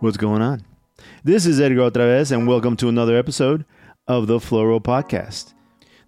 What's going on? This is Edgar otra vez, and welcome to another episode of the Flow Roll Podcast.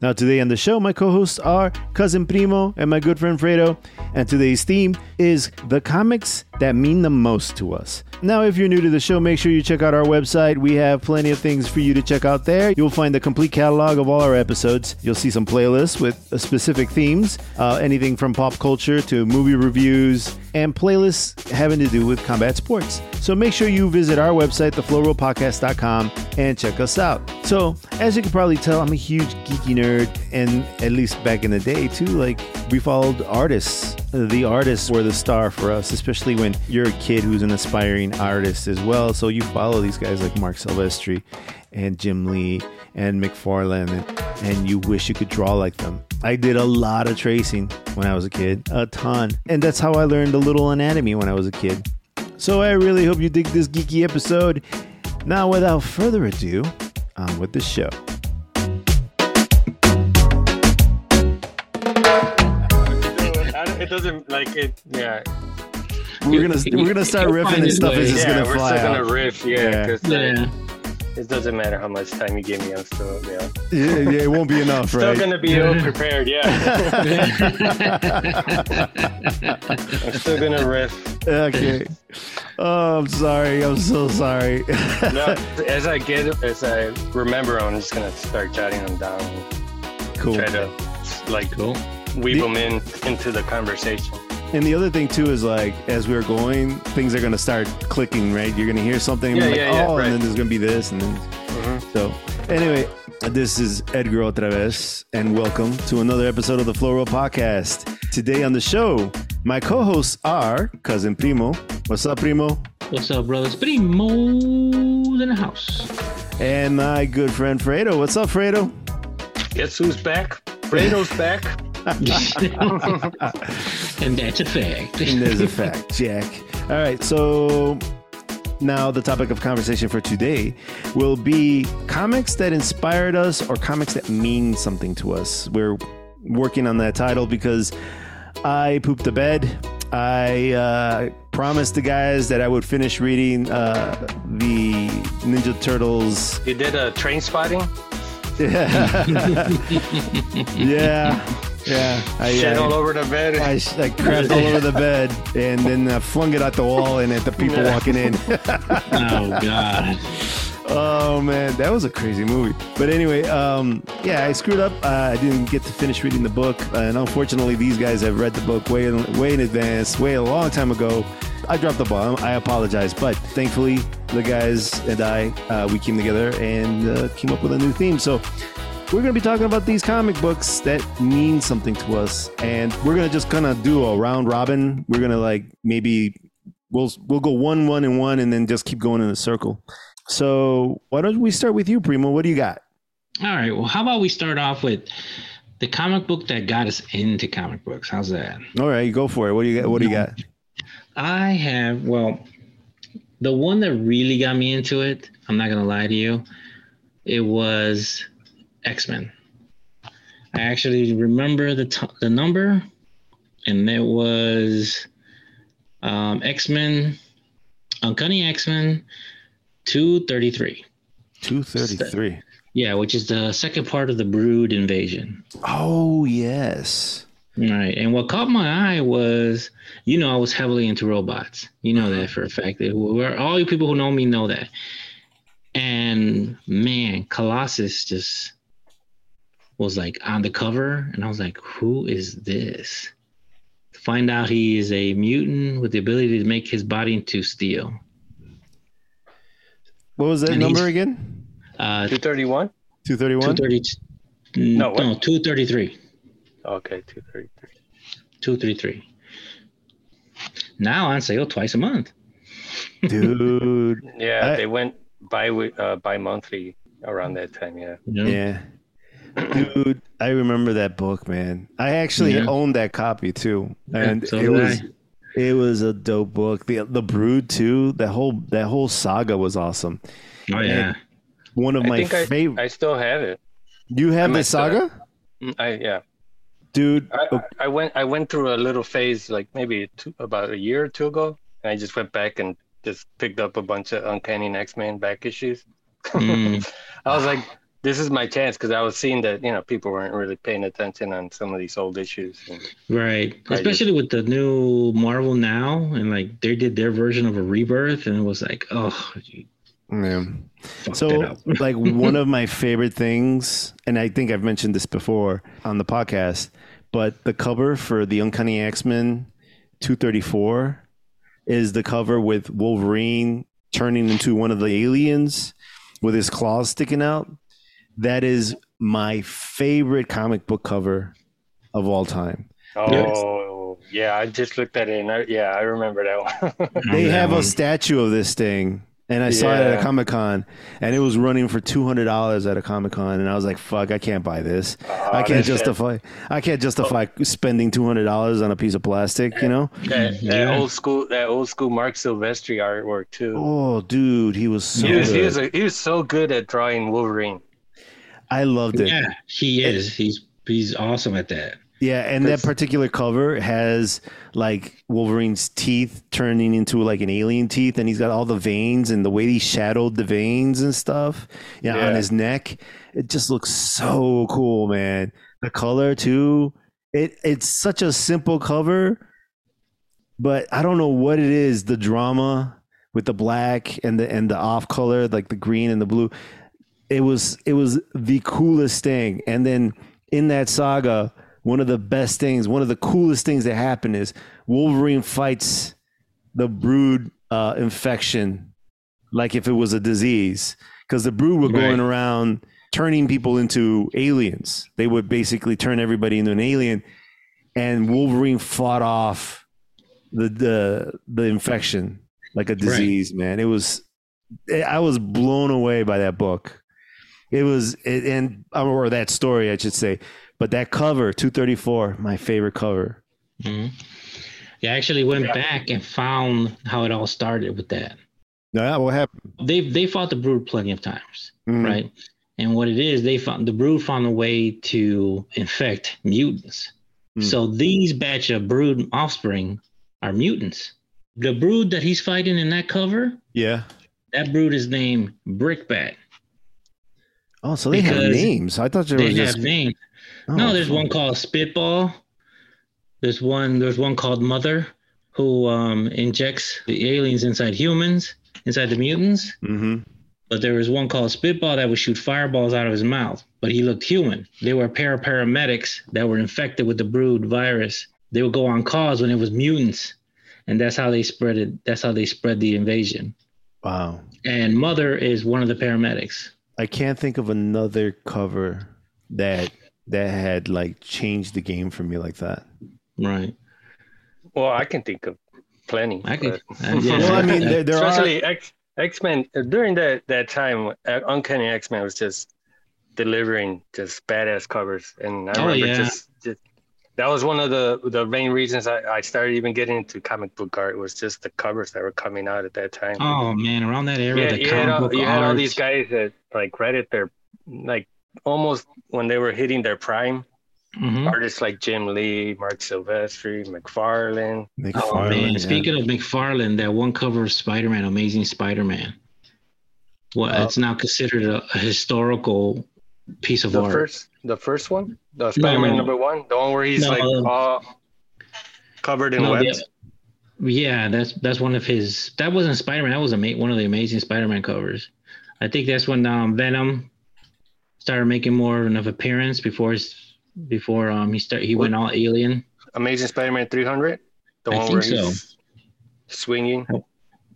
Now, today on the show, my co hosts are Cousin Primo and my good friend Fredo, and today's theme is the comics that mean the most to us. Now, if you're new to the show, make sure you check out our website. We have plenty of things for you to check out there. You'll find the complete catalog of all our episodes. You'll see some playlists with uh, specific themes, uh, anything from pop culture to movie reviews, and playlists having to do with combat sports. So make sure you visit our website, theflowrollpodcast.com, and check us out. So, as you can probably tell, I'm a huge geeky nerd, and at least back in the day, too, like we followed artists. The artists were the star for us, especially when you're a kid who's an aspiring artist as well. So you follow these guys like Marc Silvestri and Jim Lee and McFarlane, and, and you wish you could draw like them. I did a lot of tracing when I was a kid, a ton. And that's how I learned a little anatomy when I was a kid. So I really hope you dig this geeky episode. Now, without further ado, on with the show. It doesn't like it. Yeah, We're gonna we're gonna start He'll riffing and stuff way. is just yeah, gonna we're fly still out. gonna riff. Yeah, Yeah. Uh, yeah. it doesn't matter how much time you give me. I'm still yeah. Yeah, yeah, it won't be enough, Still right? Still gonna be ill prepared. Yeah, I'm still gonna riff. okay. Oh, I'm sorry. I'm so sorry. No, as I get, as I remember, I'm just gonna start jotting them down. Cool. Try to like Cool. Weave The- them in into the conversation. And the other thing too is like as we're going, things are gonna start clicking, right? You're gonna hear something, and Yeah, like, yeah, yeah, oh, right. and then there's gonna be this, and then Mhm. so. Anyway, this is Edgar otra vez, and welcome to another episode of the Flow Roll Podcast. Today on the show, my co-hosts are cousin Primo. What's up, Primo? What's up, brothers? Primo's in the house. And my good friend Fredo. What's up, Fredo? Guess who's back? Fredo's back. and that's a fact. And there's a fact, Jack. All right, so now the topic of conversation for today will be comics that inspired us or comics that mean something to us. We're working on that title because I pooped the bed. I uh, promised the guys that I would finish reading uh, the Ninja Turtles. You did a train spotting. yeah, yeah. I, Shit I- all over the bed. I, I crapped all over the bed and then uh, flung it at the wall and at the people Yeah. walking in. oh God. oh man, that was a crazy movie. But anyway, um, yeah, I screwed up. Uh, I didn't get to finish reading the book, and unfortunately, these guys have read the book way in, way in advance, way a long time ago. I dropped the ball. I apologize, but thankfully, the guys and I uh, we came together and uh, came up with a new theme. So. We're going to be talking about these comic books that mean something to us, and we're going to just kind of do a round robin. We're going to like maybe we'll we'll go one, one, and one, and then just keep going in a circle. So why don't we start with you, Primo? What do you got? All right. Well, how about we start off with the comic book that got us into comic books? How's that? All right, go for it. What do you got? What do you got? I have well, the one that really got me into it. I'm not gonna lie to you. It was X Men. I actually remember the t- the number, and it was um, X Men, Uncanny X Men, two thirty three. Two thirty-three. Yeah, which is the second part of the Brood invasion. Oh yes. Right. And what caught my eye was, you know, I was heavily into robots. You know that for a fact. That we're, all you people who know me know that. And man, Colossus just was like on the cover, and I was like, who is this? To find out he is a mutant with the ability to make his body into steel. What was that And number again? Uh, Two thirty one. Two thirty-one. 230. No, what? no, 233. Okay, two thirty three. 233. Now on sale twice a month. Dude. Yeah, I- they went bi uh, bi monthly around that time. Yeah. You? Yeah. Dude, I remember that book, man. I actually Yeah. owned that copy too, and so it was I. it was a dope book. The the Brood too. That whole that whole saga was awesome. Oh yeah. One of I my think I, favorite. I still have it. you have the might still saga, Mm, I yeah. dude. I, I I went I went through a little phase like maybe two, about a year or two ago, and I just went back and just picked up a bunch of Uncanny X Men back issues. Mm. I was like, this is my chance because I was seeing that you know people weren't really paying attention on some of these old issues. Right. I Especially with the new Marvel now and like they did their version of a rebirth and it was like, oh Yeah. So, like one of my favorite things, and I think I've mentioned this before on the podcast, but the cover for the Uncanny X Men 234 is the cover with Wolverine turning into one of the aliens with his claws sticking out. That is my favorite comic book cover of all time. oh yeah, I just looked at it and I, yeah, I remember that one. They that have a statue of this thing, and I saw it at a Comic Con, and it was running for two hundred dollars at a Comic Con, and I was like, "Fuck, I can't buy this. Oh, I can't that's it. justify. I can't justify spending two hundred dollars on a piece of plastic. You know? that, that Yeah. old school that old school Marc Silvestri artwork too. Oh, dude, he was so he was he was a, he was so good at drawing Wolverine. I loved it. Yeah, he is. He's he's awesome at that. Yeah, and that particular cover has like Wolverine's teeth turning into like an alien teeth, and he's got all the veins and the way he shadowed the veins and stuff yeah, on his neck. It just looks so cool, man. The color too. It it's such a simple cover, but I don't know what it is. The drama with the black and the and the off color, like the green and the blue. It was it was the coolest thing. And then in that saga, one of the best things, one of the coolest things that happened is Wolverine fights the brood uh, infection like if it was a disease because the brood were going Right. around turning people into aliens. They would basically turn everybody into an alien, and Wolverine fought off the the the infection like a disease. Man, it was I was blown away by that book. It was it, and or that story, I should say. But that cover, two thirty four, my favorite cover. Mhm. Yeah, I actually went back and found how it all started with that. Yeah, what happened? They they fought the brood plenty of times, Mhm. right? And what it is, they found the brood found a way to infect mutants. Hmm. So these batch of brood offspring are mutants. The brood that he's fighting in that cover, Yeah. that brood is named Brickbat. Oh, so they have names. I thought there They was have just names. oh, no, there's one called Spitball. There's one. There's one called Mother, who um, injects the aliens inside humans, inside the mutants. Mhm. But there was one called Spitball that would shoot fireballs out of his mouth, but he looked human. They were a pair of paramedics that were infected with the brood virus. They would go on calls when it was mutants, and that's how they spread it. That's how they spread the invasion. Wow. And Mother is one of the paramedics. I can't think of another cover that that had like changed the game for me like that. Right. Well, I can think of plenty. I could. but- yeah. Well, I mean, there, there especially X X Men during that that time. uh, Uncanny X Men was just delivering just badass covers, and I Oh, remember yeah. just, just that was one of the the main reasons I, I started even getting into comic book art was just the covers that were coming out at that time. Oh man, around that era, yeah, the you had, comic all, book you had all these guys that like right at their like almost when they were hitting their prime. Mhm. Artists like Jim Lee, Marc Silvestri, McFarlane. Oh man, yeah. speaking of McFarlane, that one cover of Spider-Man, Amazing Spider-Man. Well, Oh. it's now considered a, a historical piece of The art. first, the first one, the Spider-Man No. number one, the one where he's No. like all covered in No, webs. the- yeah, that's that's one of his. That wasn't Spider-Man. That was a one of the Amazing Spider-Man covers. I think that's when um, Venom started making more of an appearance before his, before um he start he went all alien. Amazing Spider-Man 300, the I one where so. he's swinging.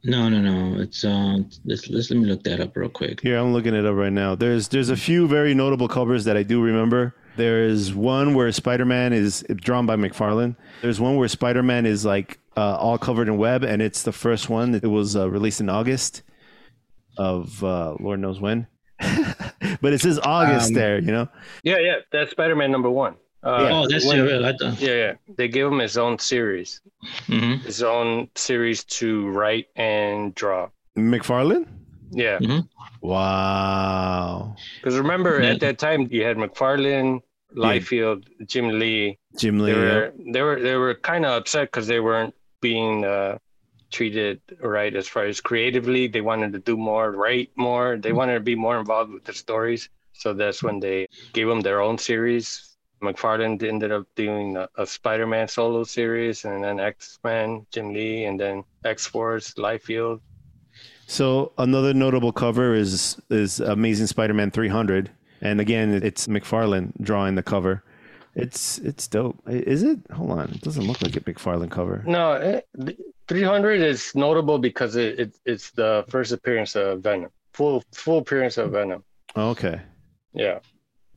No, no, no. It's um. Let's, let's let me look that up real quick. Here, I'm looking it up right now. There's there's a few very notable covers that I do remember. There is one where Spider-Man is drawn by McFarlane. There's one where Spider-Man is like uh, all covered in web, and it's the first one. It was uh, released in August of uh, Lord knows when, but it says August Um, there. You know, Yeah, yeah, that's Spider-Man number one. Uh, oh, that's when- the I thought. yeah, yeah. They gave him his own series, hmm his own series to write and draw. McFarlane. Yeah, Wow, because remember Yeah. at that time you had McFarlane, Liefeld, Jim Lee. Jim They Lee. were they were they were kind of upset because they weren't being uh, treated right as far as creatively. They wanted to do more, write more. They wanted to be more involved with the stories. So that's when they gave them their own series. McFarlane ended up doing a, a Spider-Man solo series, and then X-Men, Jim Lee, and then X-Force, Liefeld. So another notable cover is is Amazing Spider-Man 300, and again, it's McFarlane drawing the cover. It's it's dope. Is it? Hold on, it doesn't look like a McFarlane cover. No, it, 300 is notable because it, it it's the first appearance of Venom, full full appearance of Venom. Okay. Yeah.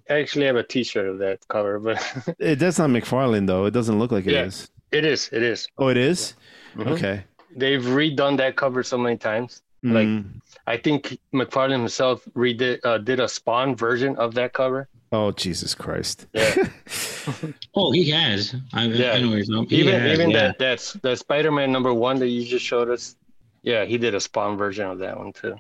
I actually have a T-shirt of that cover, but it, that's not McFarlane though. It doesn't look like it Yeah. is. it is. It is. Oh, it is? Mhm. Okay. They've redone that cover so many times. Like- Mm. I think McFarlane himself redid uh, did a Spawn version of that cover. oh Jesus Christ. Yeah. Oh, he has. I, Yeah. I know he's from. He even has, even yeah. that that's that Spider-Man number one that you just showed us. Yeah, he did a Spawn version of that one too.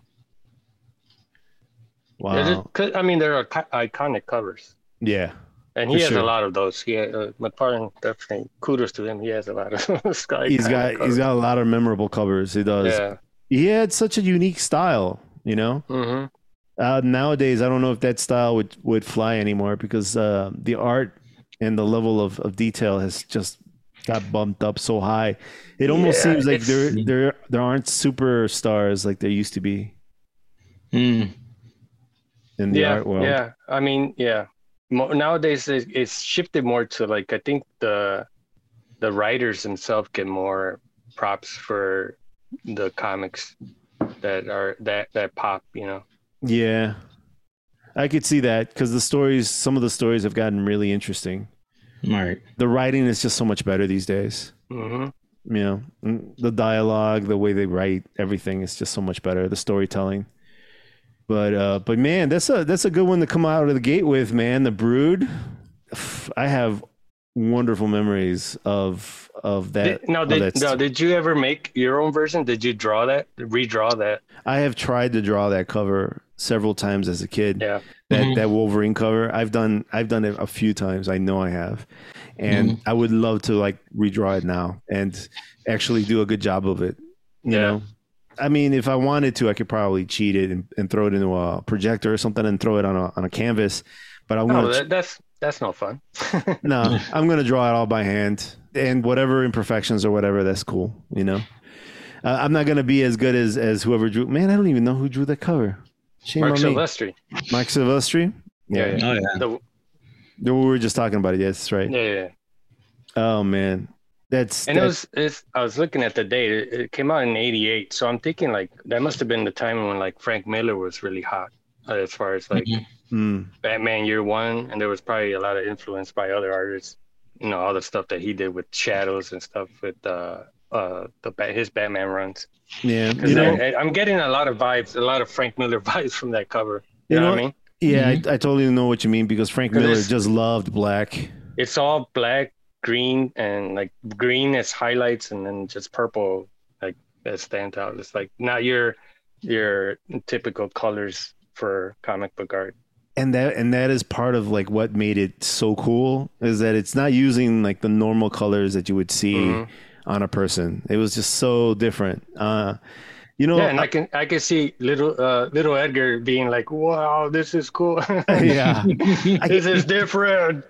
Yeah, wow. just- 'cause- I mean, they're iconic covers, Yeah. and he has sure. a lot of those. He uh, McFarlane definitely kudos to him. He has a lot of Sky. He's got he's got a lot of memorable covers. He does. yeah. He had such a unique style, you know? hmm Uh, nowadays, I don't know if that style would, would fly anymore because uh, the art and the level of, of detail has just got bumped up so high. It almost Yeah, seems like there there there aren't superstars like there used to be Mm. In the yeah, art world. yeah. I mean, yeah. Nowadays, it's shifted more to like I think the the writers themselves get more props for the comics that are that that pop. You know. Yeah. I could see that because the stories, some of the stories have gotten really interesting. Right. The writing is just so much better these days. hmm You know, Mm, the dialogue, the way they write, everything is just so much better. The storytelling. But uh, but man, that's a that's a good one to come out of the gate with, man. The Brood. I have wonderful memories of of that. Did, now, did, now, did you ever make your own version? Did you draw that, redraw that? I have tried to draw that cover several times as a kid. Yeah. that Mhm. that Wolverine cover. I've done I've done it a few times. I know I have, and Mm-hmm. I would love to like redraw it now and actually do a good job of it. You Yeah. know, I mean, if I wanted to, I could probably cheat it and, and throw it into a projector or something and throw it on a on a canvas. But I'm No, gonna Oh, that, that's that's not fun. no, I'm gonna draw it all by hand and whatever imperfections or whatever. That's cool. You know, uh, I'm not gonna be as good as as whoever drew. Man, I don't even know who drew that cover. Shame Mark on me. Silvestri. Mike Silvestri. Yeah, Yeah, yeah. Oh yeah. The, we were just talking about it. Yes, that's right. yeah, yeah. Oh man, that's And it was, it's, I was looking at the date. It, it came out in '88, so I'm thinking like that must have been the time when like Frank Miller was really hot, uh, as far as like Mhm. mm, Batman Year One, and there was probably a lot of influence by other artists. You know, all the stuff that he did with shadows and stuff with uh, uh, the his Batman runs. yeah. Because You know, I, I'm getting a lot of vibes, a lot of Frank Miller vibes from that cover. You You, know, know what I mean? yeah, I, I totally know what you mean because Frank Miller just loved black. It's all black, green, and like green as highlights, and then just purple like that stands out. It's like not your your typical colors for comic book art. and that and that is part of like what made it so cool is that it's not using like the normal colors that you would see Mhm. on a person. It was just so different. Uh, you know, yeah, and I can I can see little uh, little Edgar being like, "Wow, this is cool. yeah, this is different."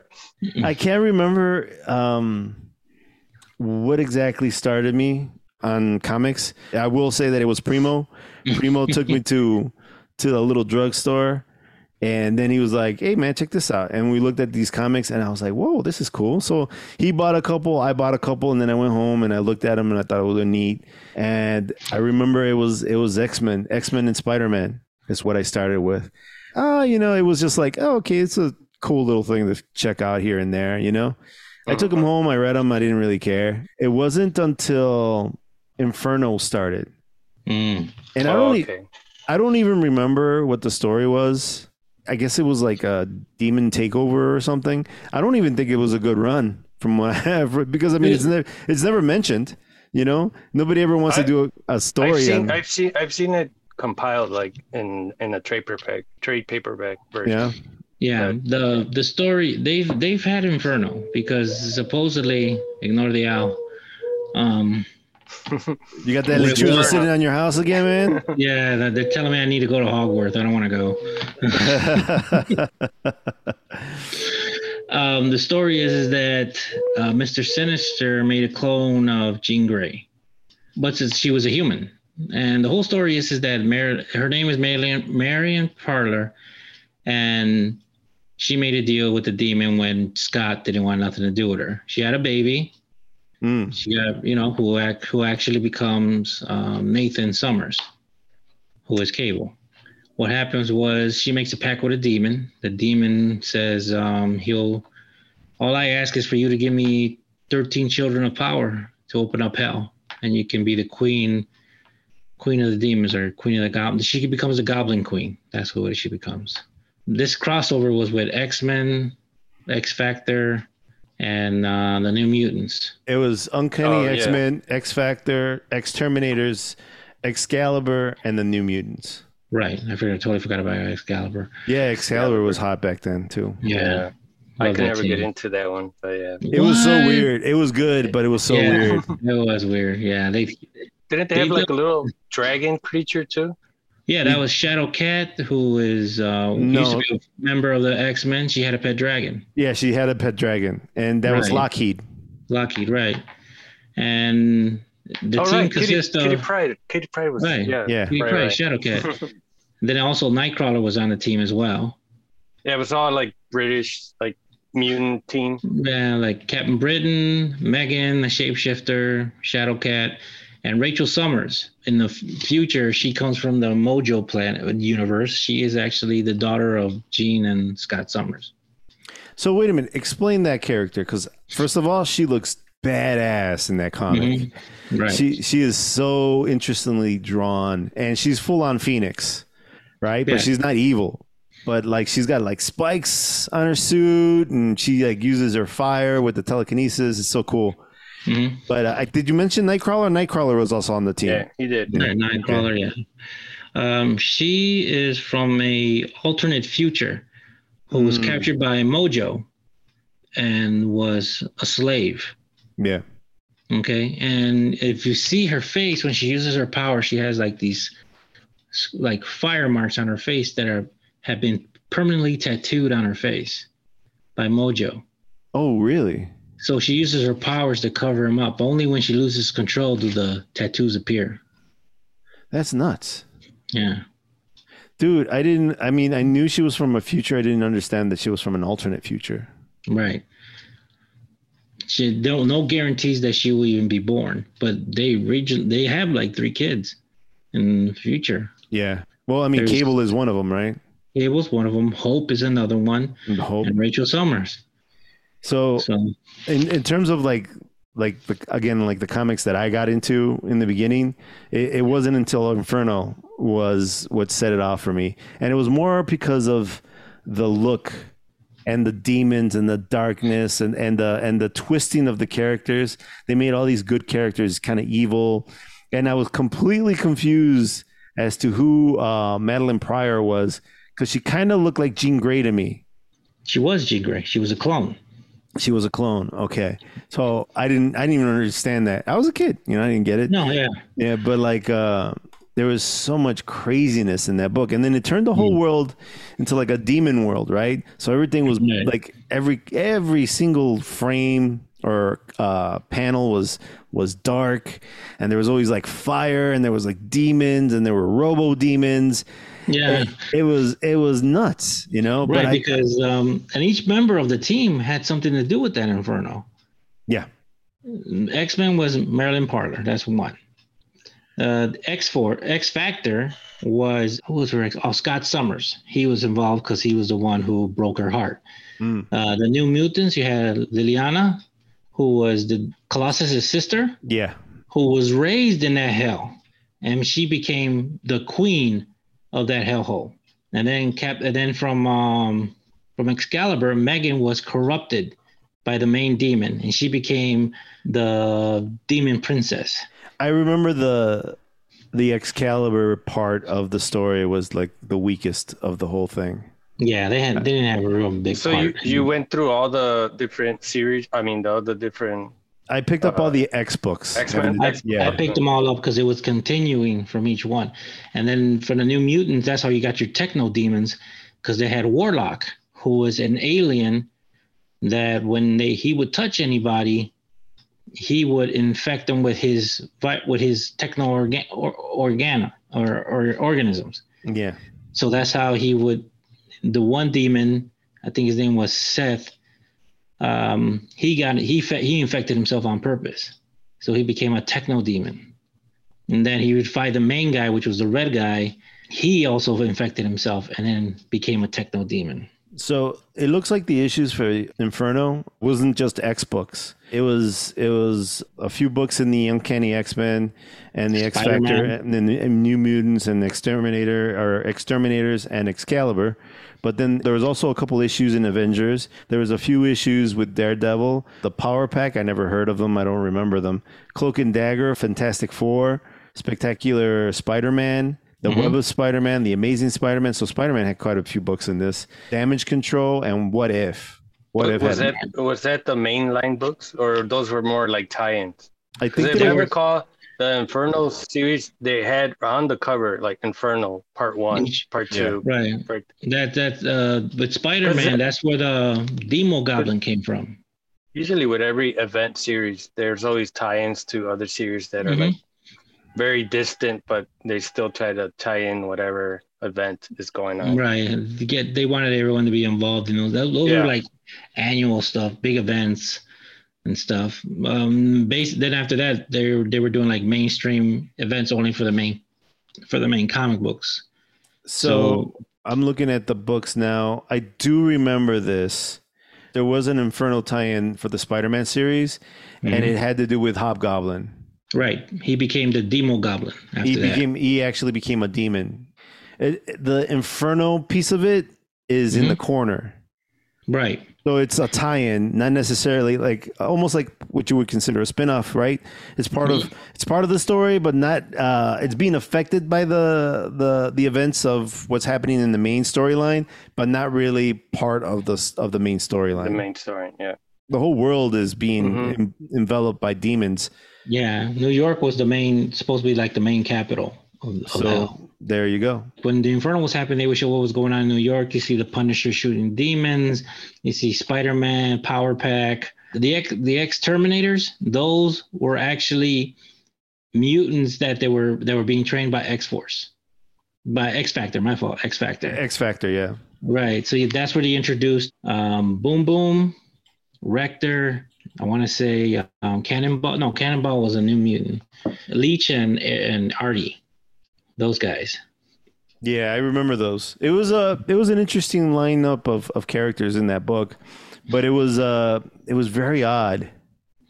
I can't remember um, what exactly started me on comics. I will say that it was Primo. Primo took me to to a little drugstore, and then he was like, "Hey man, check this out." And we looked at these comics, and I was like, "Whoa, this is cool." So he bought a couple, I bought a couple, and then I went home and I looked at them, and I thought it was neat. And I remember it was it was X Men, X Men and Spider Man is what I started with. Ah, you know, it was just like, oh, okay, it's a cool little thing to check out here and there, you know. I took them home, I read them, I didn't really care. It wasn't until Inferno started, Mm. and I Oh, don't, e- okay. I don't even remember what the story was. I guess it was like a demon takeover or something. I don't even think it was a good run from what I have because I mean it's never it's never mentioned. You know, nobody ever wants I- to do a, a story. I've seen on- I've seen I've seen it compiled like in in a trade paperback trade paperback version. yeah, Yeah, the the story they've they've had Inferno because supposedly ignore the owl. Um, You got that lechuza sitting on your house again, man? Yeah, they're- telling me I need to go to Hogwarts. I don't want to go. Um, the story is, is that uh, Mr. Sinister made a clone of Jean Grey, but since she was a human, and the whole story is, is that Mar- her name is Marion, Marion Parlor, and she made a deal with the demon when Scott didn't want nothing to do with her. She had a baby. Mm. She got, you know, who act, who actually becomes um, Nathan Summers, who is Cable. What happens was she makes a pact with a demon. The demon says um, he'll. All I ask is for you to give me thirteen children of power to open up hell, and you can be the queen, queen of the demons or queen of the goblins. She becomes a goblin queen. That's what she becomes. This crossover was with X Men, X Factor, and uh, the New Mutants. It was Uncanny Oh. X Men, X Factor, X Terminators, Excalibur, and the New Mutants. Right. I forgot. I totally forgot about Excalibur. Yeah, Excalibur was hot back then too. Yeah. I Love could never team. get into that one, but yeah. It was so weird. It was good, but it was so Yeah. weird. It was weird. Yeah. They. Didn't they They have like a little dragon creature too? Yeah, that was Shadow Cat, who is uh, used to be a member of the X Men. She had a pet dragon, Yeah, she had a pet dragon, and that was Lockheed. Lockheed, right? And the oh team right, Kitty, consists Kitty of Pride. Kitty Pryde was Right. yeah. Yeah. Kitty right, Pryde, right. Shadow Cat. then also Nightcrawler was on the team as well. Yeah, it was all like British like mutant team. Yeah, like Captain Britain, Meggan, the shapeshifter, Shadow Cat, and Rachel Summers. In the f- future, she comes from the Mojo planet universe. She is actually the daughter of Jean and Scott Summers. So wait a minute, explain that character because first of all, she looks badass in that comic. Mhm. Right. She she is so interestingly drawn, and she's full on Phoenix, right? Yeah. But she's not evil. But like she's got like spikes on her suit, and she like uses her fire with the telekinesis. It's so cool. Mhm. But uh, did you mention Nightcrawler? Nightcrawler was also on the team. Yeah, he did. Right, Nightcrawler, yeah. Um, she is from a alternate future who was Hmm. captured by Mojo and was a slave. Yeah. Okay, and if you see her face when she uses her power, she has like these like fire marks on her face that are have been permanently tattooed on her face by Mojo. Oh, really? So she uses her powers to cover him up. Only when she loses control do the tattoos appear. That's nuts. Yeah. Dude, I didn't I mean, I knew she was from a future. I didn't understand that she was from an alternate future. Right. She don't no guarantees that she will even be born, but they region they have like three kids in the future. Yeah. Well, I mean, There's- Cable is one of them, right? Cable's one of them. Hope is another one, And Hope. and Rachel Summers. So, So in in terms of like like the, again like the comics that I got into in the beginning, it, it wasn't until Inferno was what set it off for me, and it was more because of the look and the demons and the darkness and and the and the twisting of the characters. They made all these good characters kind of evil, and I was completely confused as to who uh, Madelyne Pryor was because she kind of looked like Jean Grey to me. she was Jean Grey. She was a clone. She was a clone. Okay. So I didn't I didn't even understand that. I was a kid, you know, I didn't get it. No, yeah. Yeah, but like uh there was so much craziness in that book. And then it turned the whole world into like a demon world, right? So everything was Yeah. like every every single frame or uh panel was was dark and there was always like fire and there was like demons and there were robo demons. Yeah. It was it was nuts, you know? Right, but I, because um and each member of the team had something to do with that inferno. yeah. X Men was Marilyn Parlor. That's one. Uh, X Four, X Factor was who was her ex? Oh, Scott Summers. He was involved because he was the one who broke her heart. Mm. Uh, the New Mutants, you had Liliana, who was the Colossus's sister, Yeah. who was raised in that hell, and she became the queen of that hellhole. And then Cap, and then from um, from Excalibur, Meggan was corrupted by the main demon, and she became the demon princess. I remember the the Excalibur part of the story was like the weakest of the whole thing. Yeah, they had they didn't have a real big So part. you, you went through all the different series. I mean, the other different I picked up all the X books. X-Men, I, X- yeah. I picked them all up because it was continuing from each one. And then for the New Mutants, that's how you got your techno demons because they had Warlock, who was an alien that when they he would touch anybody, he would infect them with his with his techno organ or, organa or, or organisms. Yeah. So that's how he would. The one demon, I think his name was Seth. Um, he got he he infected himself on purpose, so he became a techno demon. And then he would fight the main guy, which was the red guy. He also infected himself and then became a techno demon. So it looks like the issues for Inferno wasn't just X books. It was it was a few books in the Uncanny X Men and the X Factor and then the New Mutants and Exterminator or Exterminators and Excalibur. But then there was also a couple issues in Avengers. There was a few issues with Daredevil, the Power Pack. I never heard of them. I don't remember them. Cloak and Dagger, Fantastic Four, Spectacular Spider Man, The Mm-hmm. Web of Spider Man, The Amazing Spider Man. So Spider Man had quite a few books in this. Damage Control and What If. What if was had- that was that the mainline books or those were more like tie-ins? I Because think if I were, recall, the Inferno series they had on the cover like Inferno Part One, Each- Part Yeah. Two. Right. Part, That that uh, with Spider Man it- that's where the Demo Goblin came from. usually with every event series, there's always tie-ins to other series that are Mhm. like very distant, but they still try to tie in whatever event is going on. Right. To get they wanted everyone to be involved in those. Those those Yeah. were like annual stuff, big events and stuff. Um base then after that they they were doing like mainstream events only for the main for the main comic books. so I'm looking at the books now. I do remember this. There was an Inferno tie-in for the Spider-Man series, and Mhm. it had to do with Hobgoblin. Right. He became the Demo Goblin after He that. became he actually became a demon. It, the Inferno piece of it is in Mhm. the corner. right. So it's a tie-in, not necessarily like almost like what you would consider a spin-off, right? It's part of it's part of the story, but not uh it's being affected by the the the events of what's happening in the main storyline, but not really part of the of the main storyline. The main story, yeah. The whole world is being Mhm. en- enveloped by demons. Yeah. New York was the main supposed to be like the main capital of, of. So there you go. when the Inferno was happening, they would show what was going on in New York. You see the Punisher shooting demons. You see Spider Man, Power Pack. The ex- the exterminators, those were actually mutants that they were they were being trained by X Force, by X Factor. My fault, X Factor. X Factor, yeah. Right. So that's where they introduced um, Boom Boom, Rictor. I want to say um, Cannonball. No, Cannonball was a new mutant. Leech and and Artie, those guys. Yeah, I remember those. It was a it was an interesting lineup of, of characters in that book, but it was uh it was very odd.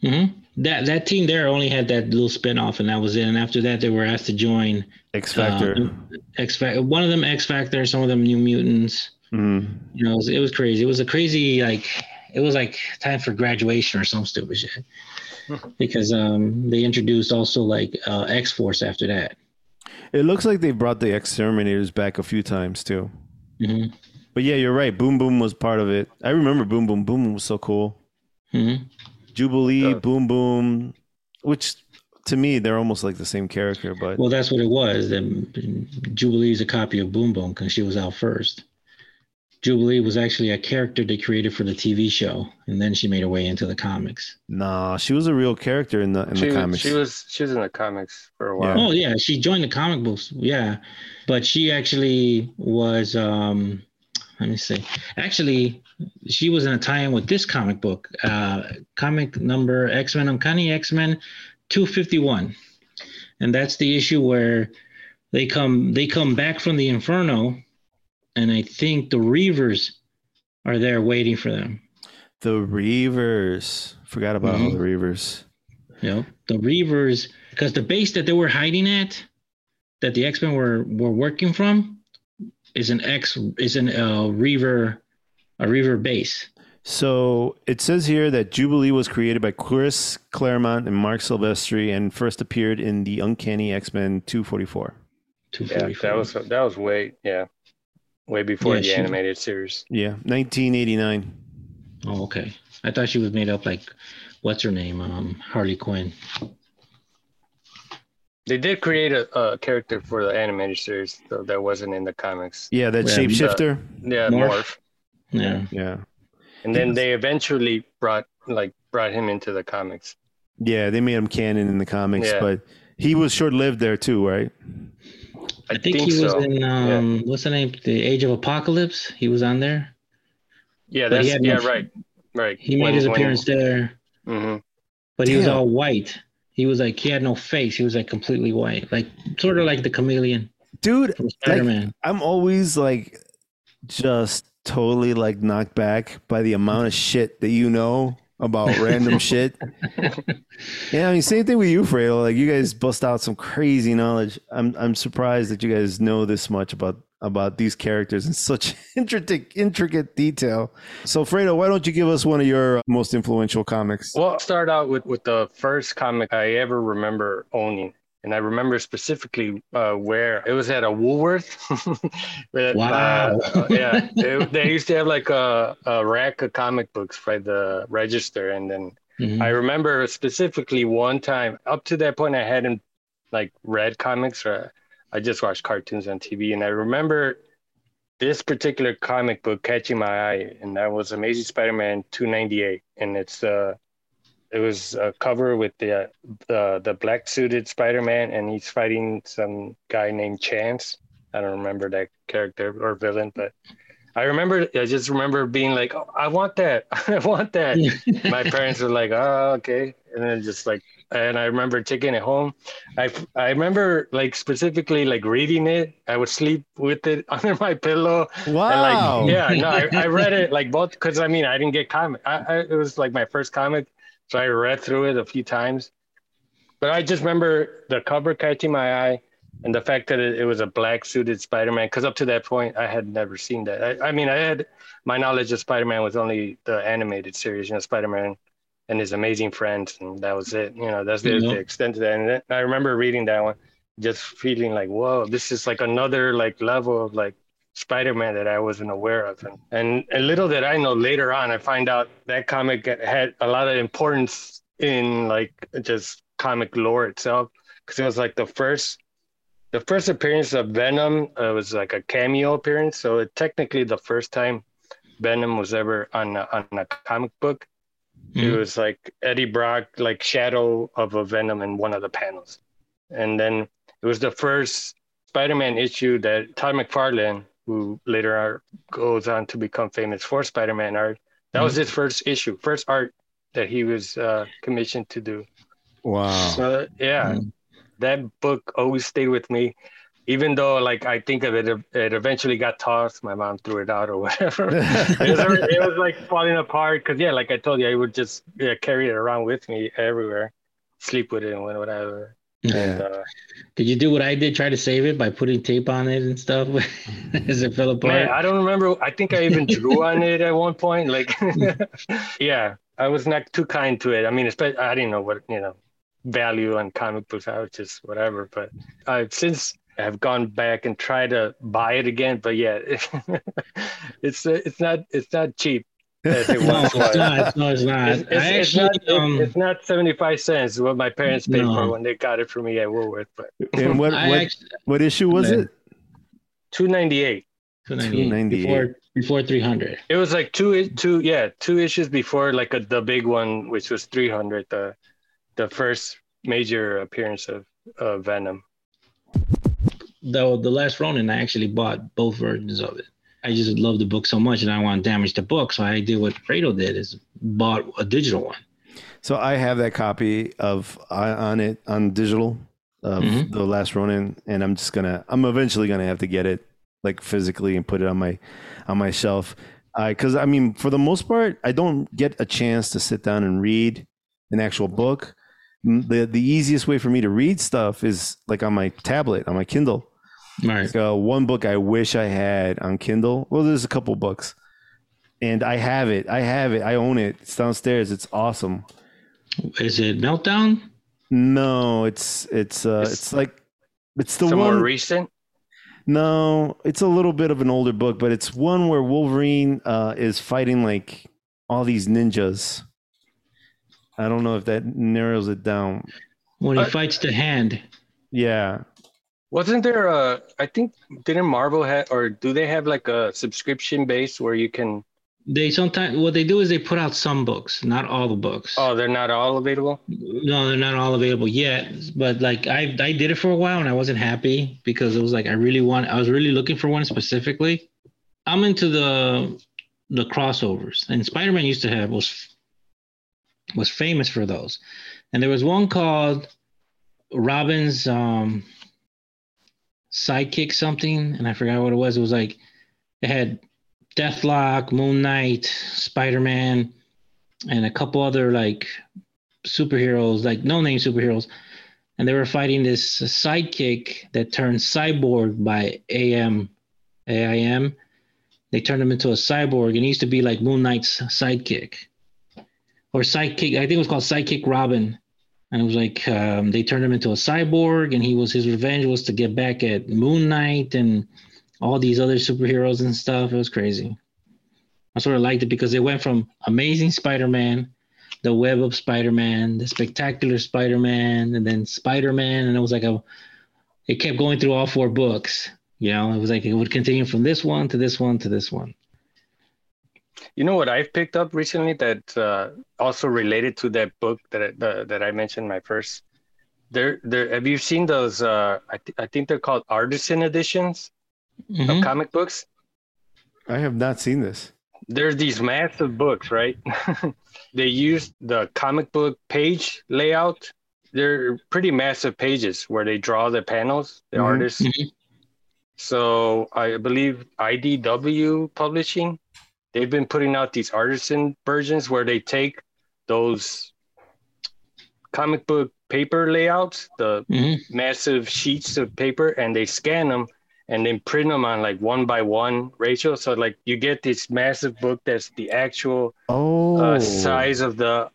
hmm That that team there only had that little spinoff, and that was it. And after that, they were asked to join X Factor. uh, X Factor. One of them X Factor, some of them New Mutants. Mhm. You know, it was, it was crazy. It was a crazy like it was like time for graduation or some stupid shit. because um they introduced also like uh, X Force after that. It looks like they brought the exterminators back a few times too. hmm But yeah, you're right. Boom Boom was part of it. I remember Boom Boom. Boom Boom was so cool. hmm Jubilee, Uh, Boom Boom, which to me they're almost like the same character, but Well, that's what it was. Then Jubilee is a copy of Boom Boom because she was out first. Jubilee was actually a character they created for the TV show, and then she made her way into the comics. nah, she was a real character in the in She, the comics. she was she was in the comics for a while. Oh yeah, she joined the comic books. Yeah, but she actually was. um Let me see. Actually, she was in a tie-in with this comic book, uh comic number X Men Uncanny X Men, two fifty one, and that's the issue where they come they come back from the Inferno, and I think the Reavers are there waiting for them. the Reavers. Forgot about all Mhm. the Reavers. You know, the Reavers, because the base that they were hiding at, that the X Men were were working from, is an X is an uh, Reaver, a Reaver base. So it says here that Jubilee was created by Chris Claremont and Marc Silvestri and first appeared in the Uncanny X Men 244. Two Yeah, that was that was way yeah, way before Yeah, the she- animated series. Yeah, 1989. Oh, okay. I thought she was made up like what's her name? Um, Harley Quinn. They did create a, a character for the animated series, though that wasn't in the comics. Yeah, that Yeah, shapeshifter. Yeah, Morph. Morph. Yeah. Yeah. And then they eventually brought like brought him into the comics. Yeah, they made him canon in the comics, Yeah. but he was short lived there too, right? I, I think, he was in um, what's the name? The Age of Apocalypse. He was on there. yeah, but he that's had yeah, no- right, right. He made his appearance there, hmm but he was all white. He was like he had no face. He was like completely white, like sort of like the chameleon Dude, from Spider Man. I'm always like just totally like knocked back by the amount of shit that you know about random shit. Yeah, I mean, same thing with you, Fredo. Like you guys bust out some crazy knowledge. I'm I'm surprised that you guys know this much about about these characters in such intricate intricate detail. So, Fredo, why don't you give us one of your most influential comics? Well, I'll start out with with the first comic I ever remember owning. And I remember specifically uh, where it was at a Woolworth. Where, Wow. uh, yeah, they, they used to have like a, a rack of comic books by the register, and then Mhm. I remember specifically one time. Up to that point, I hadn't like read comics, or I just watched cartoons on TV. And I remember this particular comic book catching my eye, and that was Amazing Spider-Man 298. And it's uh, it was a cover with the uh, the the black suited Spider-Man, and he's fighting some guy named Chance. I don't remember that character or villain, but I remember. I just remember being like, oh, "I want that! I want that!" my parents were like, "Oh, okay," and then just like, and I remember taking it home. I I remember like specifically like reading it. I would sleep with it under my pillow. And Wow. like, yeah, no, I, I read it like both because I mean I didn't get comic. I, I it was like my first comic, so I read through it a few times. But I just remember the cover catching my eye, and the fact that it, it was a black suited Spider-Man. Because up to that point, I had never seen that. I, I mean, I had my knowledge of Spider-Man was only the animated series, you know, Spider-Man and his amazing friends, and that was it. You know, that's the, Yeah. the extent of that. And I remember reading that one, just feeling like, whoa, this is like another like level of like Spider-Man that I wasn't aware of. And, and and little did I know later on, I find out that comic had a lot of importance in like just comic lore itself because it was like the first the first appearance of Venom uh, was like a cameo appearance. So it, technically the first time Venom was ever on a, on a comic book. It Mhm. was like Eddie Brock, like shadow of a Venom in one of the panels. And then it was the first Spider-Man issue that Todd McFarlane, who later are, goes on to become famous for Spider-Man art, that was his first issue, first art that he was uh, commissioned to do. Wow. So yeah, Mm. that book always stayed with me, even though like I think of it, it eventually got tossed. My mom threw it out or whatever. it, was, it was like falling apart because yeah, like I told you, I would just yeah, carry it around with me everywhere, sleep with it and whatever. And, uh, Did you do what I did? Try to save it by putting tape on it and stuff Is it fell apart. man, I don't remember. I think I even drew on it at one point. Like, yeah, I was not too kind to it. I mean, especially I didn't know what you know value on comic books. I was just whatever. But I've since have gone back and tried to buy it again. But yeah, it's uh, it's not it's not cheap as it no, once it's not. No, it's not. It's, it's, I it's not, um, it's not 75 cents what my parents paid for when they got it for me at Woolworth, but And what what, actually, what issue was Yeah. it? 298. 298 before before 300. It was like two, two, yeah, two issues before like a, the big one, which was 300, the the first major appearance of uh, Venom. Though the last Ronin, I actually bought both versions of it. I just love the book so much, and I want to damage the book, so I did what Fredo did: is bought a digital one. So I have that copy of on it on digital of Mhm. the last Ronin, and I'm just gonna I'm eventually gonna have to get it like physically and put it on my on my shelf. Because I mean, for the most part, I don't get a chance to sit down and read an actual book. The the easiest way for me to read stuff is like on my tablet, on my Kindle. Right. Like, uh, one book I wish I had on Kindle. Well, there's a couple books, and I have it. I have it. I own it. It's downstairs. It's awesome. Is it Meltdown? No, it's it's uh It's- it's like it's the one. more recent. no, it's a little bit of an older book, but it's one where Wolverine uh is fighting like all these ninjas. I don't know if that narrows it down. When he Uh, fights the hand. Yeah. Wasn't there a? I think didn't Marvel have or do they have like a subscription base where you can? They sometimes what they do is they put out some books, not all the books. Oh, they're not all available. No, they're not all available yet. But like I I did it for a while and I wasn't happy because it was like I really want I was really looking for one specifically. I'm into the the crossovers and Spider-Man used to have was was famous for those. And there was one called Robin's um sidekick something and I forgot what it was. It was like it had Deathlok, Moon Knight, Spider-Man, and a couple other like superheroes, like no name superheroes, and they were fighting this sidekick that turned cyborg by AM, AIM. They turned him into a cyborg, and he used to be like Moon Knight's sidekick, or sidekick. I think it was called Sidekick Robin, and it was like um, they turned him into a cyborg, and he was his revenge was to get back at Moon Knight and all these other superheroes and stuff. It was crazy. I sort of liked it because it went from Amazing Spider-Man the Web of Spider-Man, the Spectacular Spider-Man, and then Spider-Man, and it was like a, it kept going through all four books. You know, it was like it would continue from this one to this one to this one. You know what I've picked up recently that uh, also related to that book that I, the, that I mentioned my first. There, there. Have you seen those? Uh, I, th- I think they're called artisan editions Mhm. of comic books. I have not seen this. There's these massive books, right? they use the comic book page layout. They're pretty massive pages where they draw the panels, the Mhm. artists. Mhm. So I believe IDW Publishing, they've been putting out these artisan versions where they take those comic book paper layouts, the Mhm. massive sheets of paper, and they scan them and then print them on like one by one ratio. So like you get this massive book that's the actual Oh, uh, size of the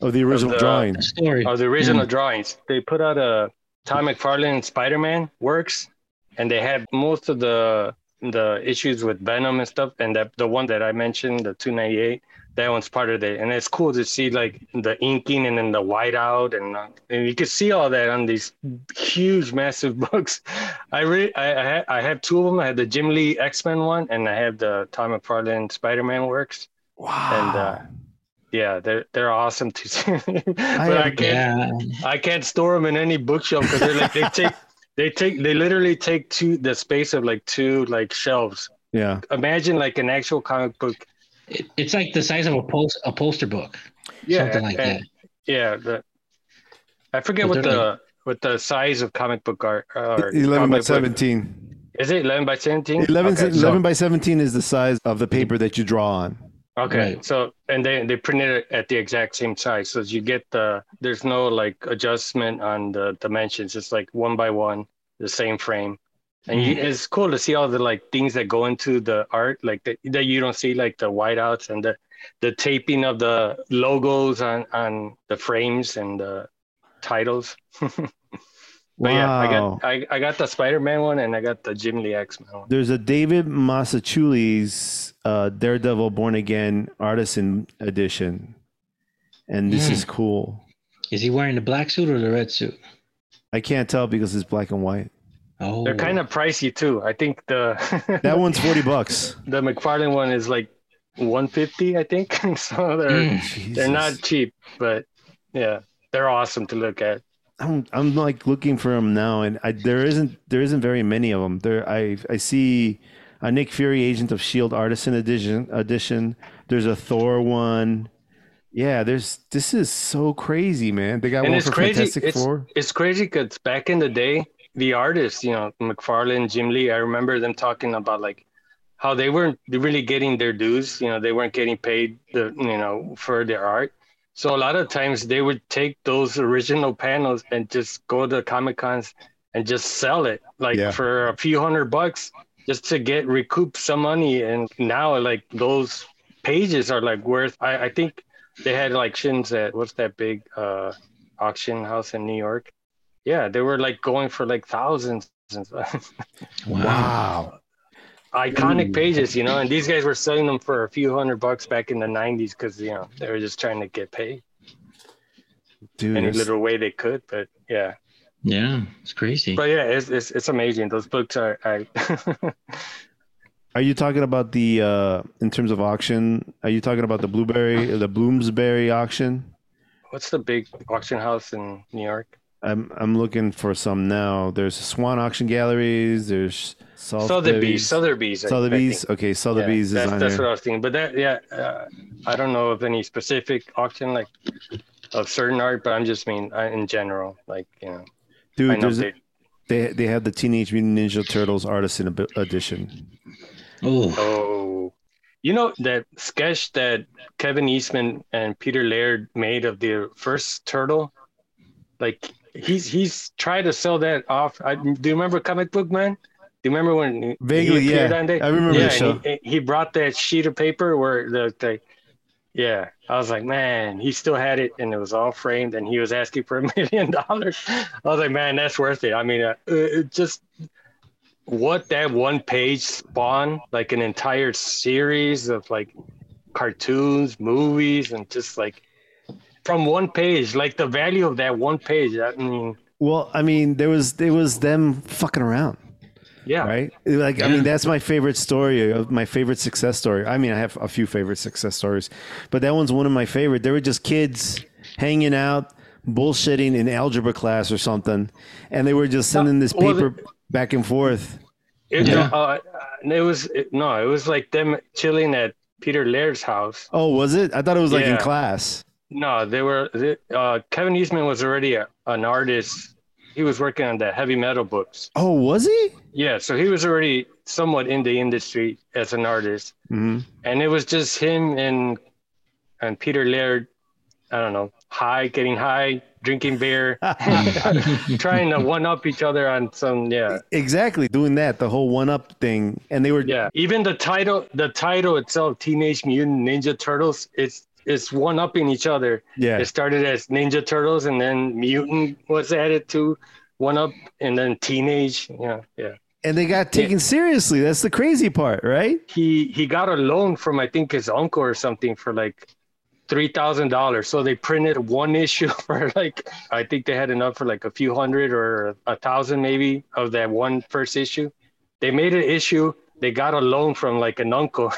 of the original the- drawing. The story. of the original drawings. They put out a Todd McFarlane Spider-Man works, and they had most of the the issues with Venom and stuff. And that the one that I mentioned, the 298, that one's part of it. And it's cool to see like the inking and then the whiteout, and, uh, and you can see all that on these huge, massive books. I re- I I, ha- I have two of them. I have the Jim Lee X-Men one, and I have the Todd McFarlane Spider-Man works. Wow. And, uh, Yeah, they're they're awesome to see. but have- I can't. yeah. I can't store them in any bookshelf because they're like they take they take they literally take two the space of like two like shelves. yeah. Imagine like an actual comic book. It, it's like the size of a post a poster book. Something like and- Yeah, the I forget But what they're the what the size of comic book art or 11 by comic book- 17. Is it eleven by seventeen? 11, okay, 11 so, by 17 is the size of the paper that you draw on. Okay. Right. So and they they printed it at the exact same size, so you get the there's no like adjustment on the dimensions. It's like one by one, the same frame. and you, hmm. it's cool to see all the like things that go into the art like that, that you don't see like the whiteouts and the the taping of the logos on on the frames and the titles but yeah i got I, I got the spider-man one and i got the jim lee x-men one There's a David Mazzucchelli's uh, Daredevil Born Again Artisan Edition. And this Hmm. is cool. Is he wearing the black suit or the red suit? I can't tell because it's black and white. Oh, they're kind of pricey too i think the That one's 40 bucks. the mcfarlane one is like 150 i think so they're Mm. they're not cheap but yeah they're awesome to look at I'm I'm like looking for them now, and I, there isn't there isn't very many of them. There I I see a Nick Fury Agent of Shield Artisan Edition edition. There's a Thor one. Yeah, there's this is so crazy, man. They got and one it's for crazy. Fantastic It's Four. it's crazy because back in the day, the artists, you know, McFarlane, Jim Lee, I remember them talking about like how they weren't really getting their dues. You know, they weren't getting paid the you know for their art. So a lot of times they would take those original panels and just go to Comic Cons and just sell it like Yeah. for a few hundred bucks just to get recoup some money. And now like those pages are like worth. I, I think they had like shins at what's that big uh auction house in New York. Yeah, they were like going for like thousands. and stuff. wow. Wow. Iconic Ooh. pages, you know, and these guys were selling them for a few hundred bucks back in the '90s because you know they were just trying to get paid. Dude, any there's- little way they could. But yeah, Yeah, it's crazy. but yeah, it's it's, it's amazing. Those books are. I, Are you talking about the uh in terms of auction? Are you talking about the blueberry, the Bloomsbury auction? what's the big auction house in New York? I'm I'm looking for some now. There's Swann Auction Galleries. There's Sotheby's. Sotheby's. Sotheby's. I- I Sotheby's. Okay, Yeah, Sotheby's is that's, on that's there. what I was thinking. But that, yeah, uh, I don't know of any specific auction like of certain art, but I'm just mean uh, in general, like you know, Dude, know there's they, they they have the Teenage Mutant Ninja Turtles Artisan Edition. Oh, Oh, you know that sketch that Kevin Eastman and Peter Laird made of the first turtle? Like he's he's tried to sell that off. I, do you remember Comic Book Man? Do you remember when Vaguely, he yeah. I remember yeah, show. He, he brought that sheet of paper where the, the yeah. I was like, man, he still had it, and it was all framed, and he was asking for a million dollars. I was like, man, that's worth it. I mean, uh, it just what that one page spawned like an entire series of like cartoons movies and just like from one page like the value of that one page i mean Well, I mean, there was there was them fucking around, yeah right? Like, I mean, that's my favorite story, my favorite success story. I mean, I have a few favorite success stories, but that one's one of my favorite. They were just kids hanging out, bullshitting in algebra class or something, and they were just sending this well, paper back and forth. it, Yeah. uh, it was it, no it was like them chilling at peter laird's house Oh, was it? I thought it was like in class. no they were they, uh, kevin eastman was already a, an artist he was working on the heavy metal books Oh, was he? yeah so he was already somewhat in the industry as an artist hmm and it was just him and and Peter Laird. I don't know, high, getting high, drinking beer, trying to one up each other on some yeah Exactly, doing that, the whole one up thing, and they were yeah. Even the title, the title itself, Teenage Mutant Ninja Turtles, it's it's one upping each other. yeah. It started as Ninja Turtles, and then Mutant was added to one up, and then Teenage. Yeah, yeah. and they got taken seriously. That's the crazy part, right? he he got a loan from I think his uncle or something for like three thousand dollars. So they printed one issue for like I think they had enough for like a few hundred or a thousand maybe of that one first issue. They made an issue. They got a loan from like an uncle,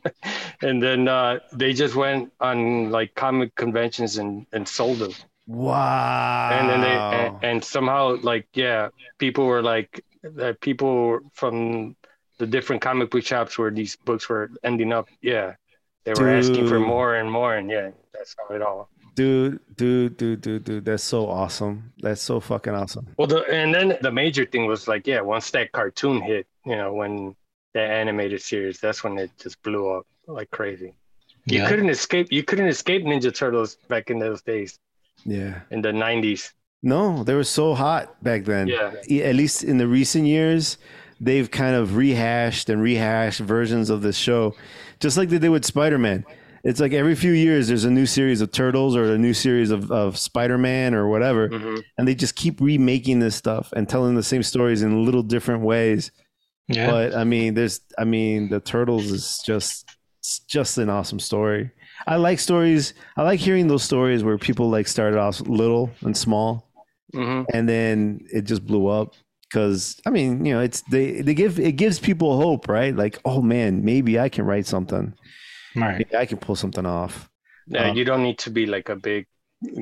and then uh, they just went on like comic conventions and and sold them. Wow. And then they and, and somehow like yeah, people were like that. People from the different comic book shops where these books were ending up. Yeah, they were asking for more and more, and yeah, that's how it all. dude, dude, dude, dude, dude. That's so awesome. That's so fucking awesome. Well, the, and then the major thing was like yeah, once that cartoon hit, you know, when the animated series, that's when it just blew up like crazy. You yeah. couldn't escape. You couldn't escape Ninja Turtles back in those days Yeah. in the '90s. No, they were so hot back then. Yeah. At least in the recent years, they've kind of rehashed and rehashed versions of this show, just like they did with Spider Man. It's like every few years there's a new series of Turtles or a new series of, of Spider Man or whatever. hmm And they just keep remaking this stuff and telling the same stories in little different ways. Yeah. But I mean, there's, I mean, the Turtles is just, it's just an awesome story. I like stories. I like hearing those stories where people like started off little and small hmm and then it just blew up because i mean you know it's they they give it gives people hope right like oh man maybe i can write something right. maybe i can pull something off Yeah, Um, you don't need to be like a big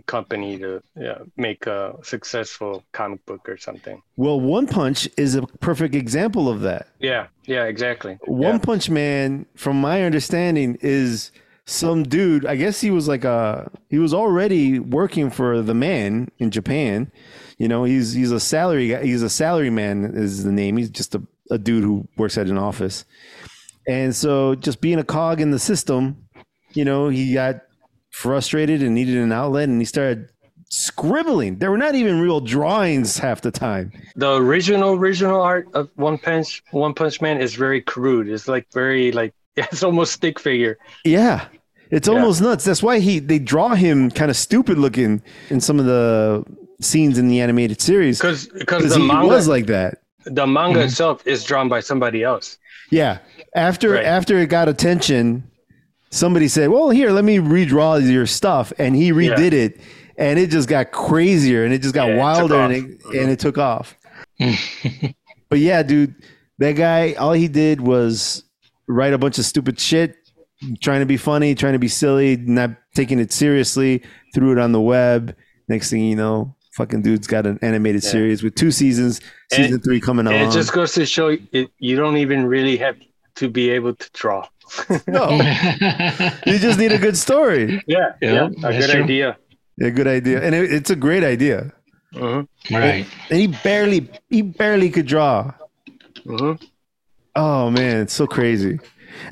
company to yeah, make a successful comic book or something. well one punch is a perfect example of that Yeah, yeah, exactly. one Yeah. punch man from my understanding is some dude i guess he was like a he was already working for the man in japan you know he's he's a salary guy he's a salary man is the name he's just a, a dude who works at an office and so just being a cog in the system you know he got frustrated and needed an outlet and he started scribbling there were not even real drawings half the time The original original art of One Punch One Punch Man is very crude. It's like very like it's almost stick figure. Yeah. It's Yeah. almost nuts. That's why he they draw him kind of stupid looking in some of the scenes in the animated series Because because he manga was like that. the manga Mhm. itself is drawn by somebody else. Yeah. After Right. after it got attention, somebody said, "Well, here, let me redraw your stuff," and he redid it. and it just got crazier and it just got Yeah, wilder and it, and it took off. But yeah, dude, that guy, all he did was write a bunch of stupid shit, trying to be funny, trying to be silly, not taking it seriously, threw it on the web. Next thing you know, fucking dude's got an animated Yeah. series with two seasons, And season three coming And on. it just goes to show it, you don't even really have to be able to draw. no, you just need a good story. Yeah, Yeah, yeah, a good true. idea. A good idea. And it, it's a great idea. hmm right. And he barely, he barely could draw. hmm Oh man, it's so crazy.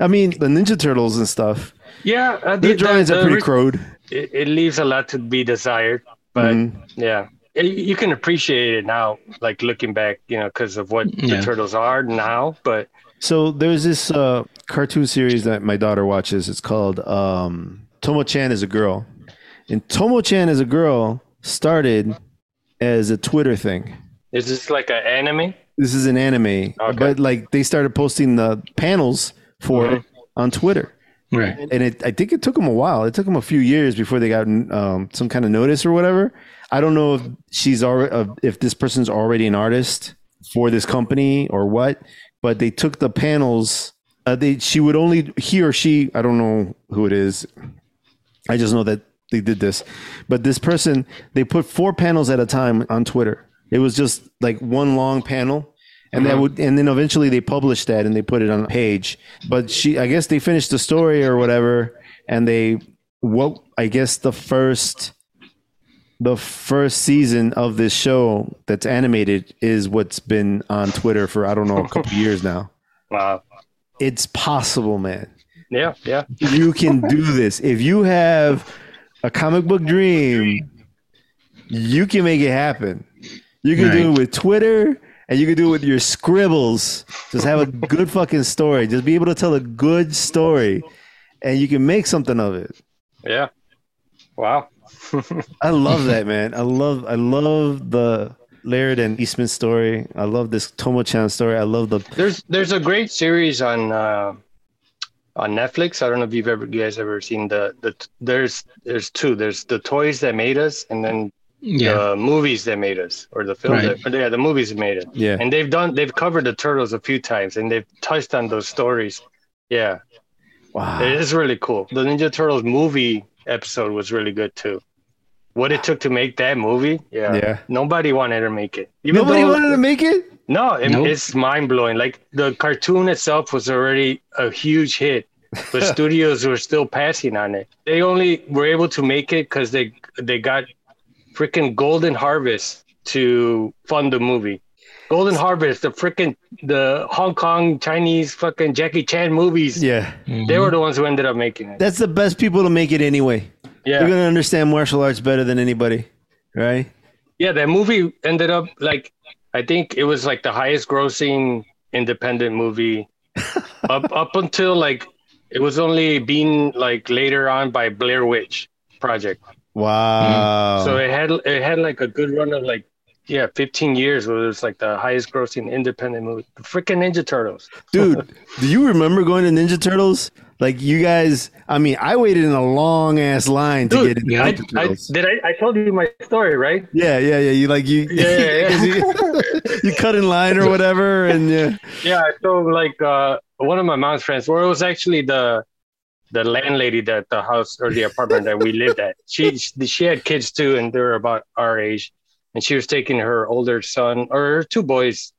I mean, the Ninja Turtles and stuff. Yeah, uh, Their the- drawings the- are pretty the- crowed. it, it leaves a lot to be desired, but Mhm. yeah, Y- you can appreciate it now, like looking back, you know, because of what Yeah. the turtles are now. But So there's this uh, cartoon series that my daughter watches. It's called um, Tomo Chan is a girl, and Tomo Chan is a girl started as a Twitter thing. is this like an anime? This is an anime, Okay. but like they started posting the panels for Mhm. it on Twitter, Right. and it I think it took them a while. It took them a few years before they got um, some kind of notice or whatever. I don't know if she's already uh, if this person's already an artist for this company or what, but they took the panels. Uh, they she would only he or she I don't know who it is. I just know that they did this, but this person they put four panels at a time on Twitter. It was just like one long panel, and that would and then eventually they published that and they put it on a page. But she I guess they finished the story or whatever, and they what I guess the first the first season of this show that's animated is what's been on Twitter for I don't know a couple years now. Wow. It's possible, man. Yeah, yeah. You can do this. If you have a comic book dream, you can make it happen. You can do it with Twitter and you can do it with your scribbles. Just have a good fucking story. Just be able to tell a good story and you can make something of it. Yeah. Wow. I love that, man. I love I love the Laird and Eastman story. I love this Tomo-chan story. I love the There's there's a great series on uh, on Netflix. I don't know if you've ever you guys ever seen the the there's there's two. There's the toys that made us, and then Yeah. the movies that made us, or the film Right. that yeah the movies that made it. yeah. And they've done they've covered the turtles a few times, and they've touched on those stories. Yeah, Wow. it is really cool. The Ninja Turtles movie episode was really good too. What it took to make that movie, yeah, Yeah. nobody wanted to make it. Even Nobody though- wanted to make it? no, it, Nope. it's mind blowing. Like the cartoon itself was already a huge hit, but studios were still passing on it. They only were able to make it because they they got freaking Golden Harvest to fund the movie. Golden Harvest, the freaking the Hong Kong Chinese fucking Jackie Chan movies. Yeah. They mm-hmm. were the ones who ended up making it. That's the best people to make it anyway. Yeah, They're gonna understand martial arts better than anybody, right? yeah. That movie ended up like I think it was like the highest grossing independent movie up up until like it was only being like later on by Blair Witch Project. Wow. So it had it had like a good run of like yeah, 15 years where it was like the highest grossing independent movie. The freaking Ninja Turtles. Dude, do you remember going to Ninja Turtles? Like you guys, I mean, I waited in a long ass line to get yeah, I, I, did I, I told you my story, right? yeah, yeah, yeah. You like you, Yeah, yeah, you, you cut in line or whatever, and yeah, Yeah, so like uh, one of my mom's friends, or it was actually the the landlady that the house or the apartment that we lived at. She she had kids too, and they were about our age, and she was taking her older son or her two boys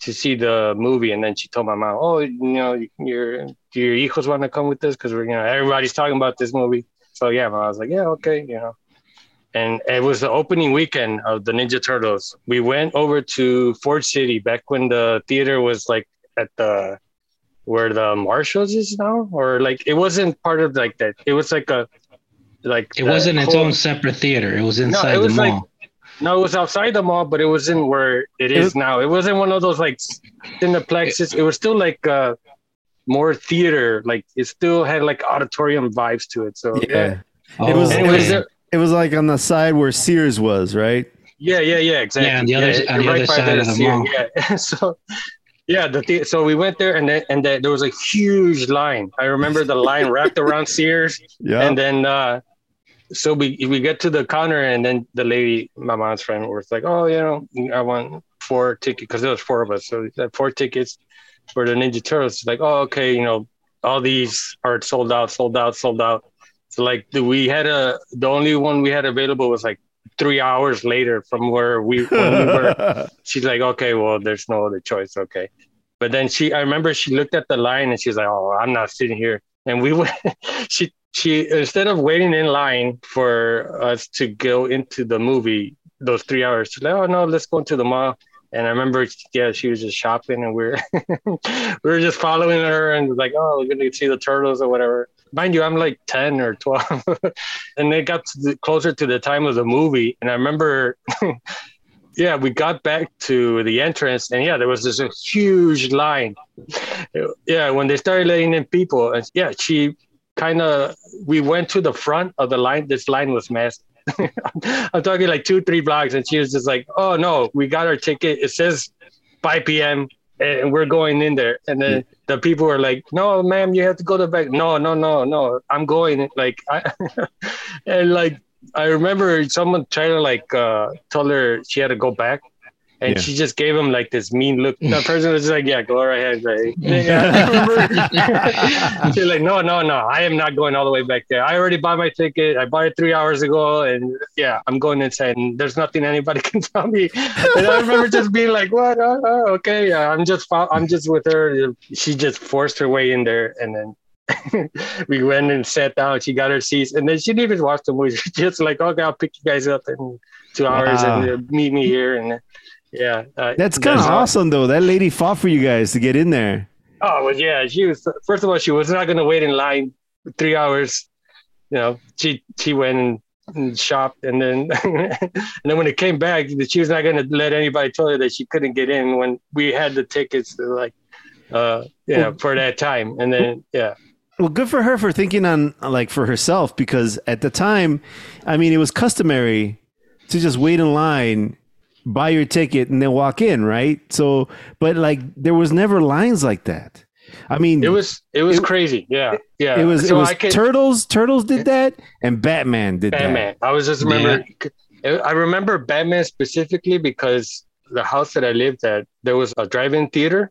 to see the movie, and then she told my mom, "Oh, you know, your do your hijos want to come with us because we're you know everybody's talking about this movie." So yeah, I was like, "Yeah, okay," you know. And it was the opening weekend of the Ninja Turtles. We went over to Ford City back when the theater was like at the where the Marshalls is now, or like it wasn't part of like that. It was like a like It wasn't its own separate theater. It was inside it the was like- mall. No, it was outside the mall, but it wasn't where it is It- now. It wasn't one of those like cineplexes. It was still like uh more theater. Like it still had like auditorium vibes to it. So yeah. Oh, It was- And it it was was- there- It was like on the side where Sears was, right? Yeah, yeah, yeah, exactly. Yeah, on the other- on the right other side of the Sears, mall. Yeah, so yeah, the, the so we went there, and then and then there was a huge line. I remember the line wrapped around Sears, Yeah. and then uh, so we we get to the counter and then the lady, my mom's friend, was like, "Oh, you know, I want four tickets because there was four of us, so four tickets for the Ninja Turtles." Like, oh, okay, you know, all these are sold out, sold out, sold out. So like, we had a the only one we had available was like three hours later from where we, we were. She's like, okay, well, there's no other choice. Okay. But then she, I remember she looked at the line and she's like, oh, I'm not sitting here. And we went, she, she, instead of waiting in line for us to go into the movie, those three hours, she's like, oh, no, let's go into the mall. And I remember, yeah, she was just shopping, and we are we were just following her, and like, oh, we're gonna see the turtles or whatever mind you, I'm like 10 or 12. and it got to the, closer to the time of the movie. And I remember, yeah, we got back to the entrance and yeah, there was this huge line. Yeah, when they started letting in people, and yeah, she kind of, we went to the front of the line. This line was masked. I'm talking like two, three blocks. And she was just like, oh no, we got our ticket. It says 5 p.m and we're going in there and then the people were like no ma'am you have to go to back no no no no i'm going like I, and like i remember someone tried to like uh told her she had to go back and yeah. she just gave him like this mean look. The person was like, "Yeah, go right ahead." Right? She's like, "No, no, no, I am not going all the way back there. I already bought my ticket. I bought it three hours ago, and yeah, I'm going inside. And there's nothing anybody can tell me." And I remember just being like, "What? Oh, oh, okay, yeah, I'm just, I'm just with her." She just forced her way in there, and then we went and sat down. She got her seats, and then she didn't even watch the movie. She just like, okay, I'll pick you guys up in two hours wow. and uh, meet me here. And yeah, uh, that's kind of awesome though. That lady fought for you guys to get in there. Oh well, yeah. She was first of all, she was not going to wait in line three hours. You know, she she went and, and shopped, and then and then when it came back, she was not going to let anybody tell her that she couldn't get in when we had the tickets. Like, uh, yeah, well, for that time, and then yeah. Well, good for her for thinking on like for herself because at the time, I mean, it was customary to just wait in line buy your ticket and then walk in, right? So, but like there was never lines like that. I mean, it was it was it, crazy. Yeah, yeah. It was so it was could, Turtles. Turtles did that, and Batman did Batman. that. I was just remember. Yeah. I remember Batman specifically because the house that I lived at there was a drive-in theater,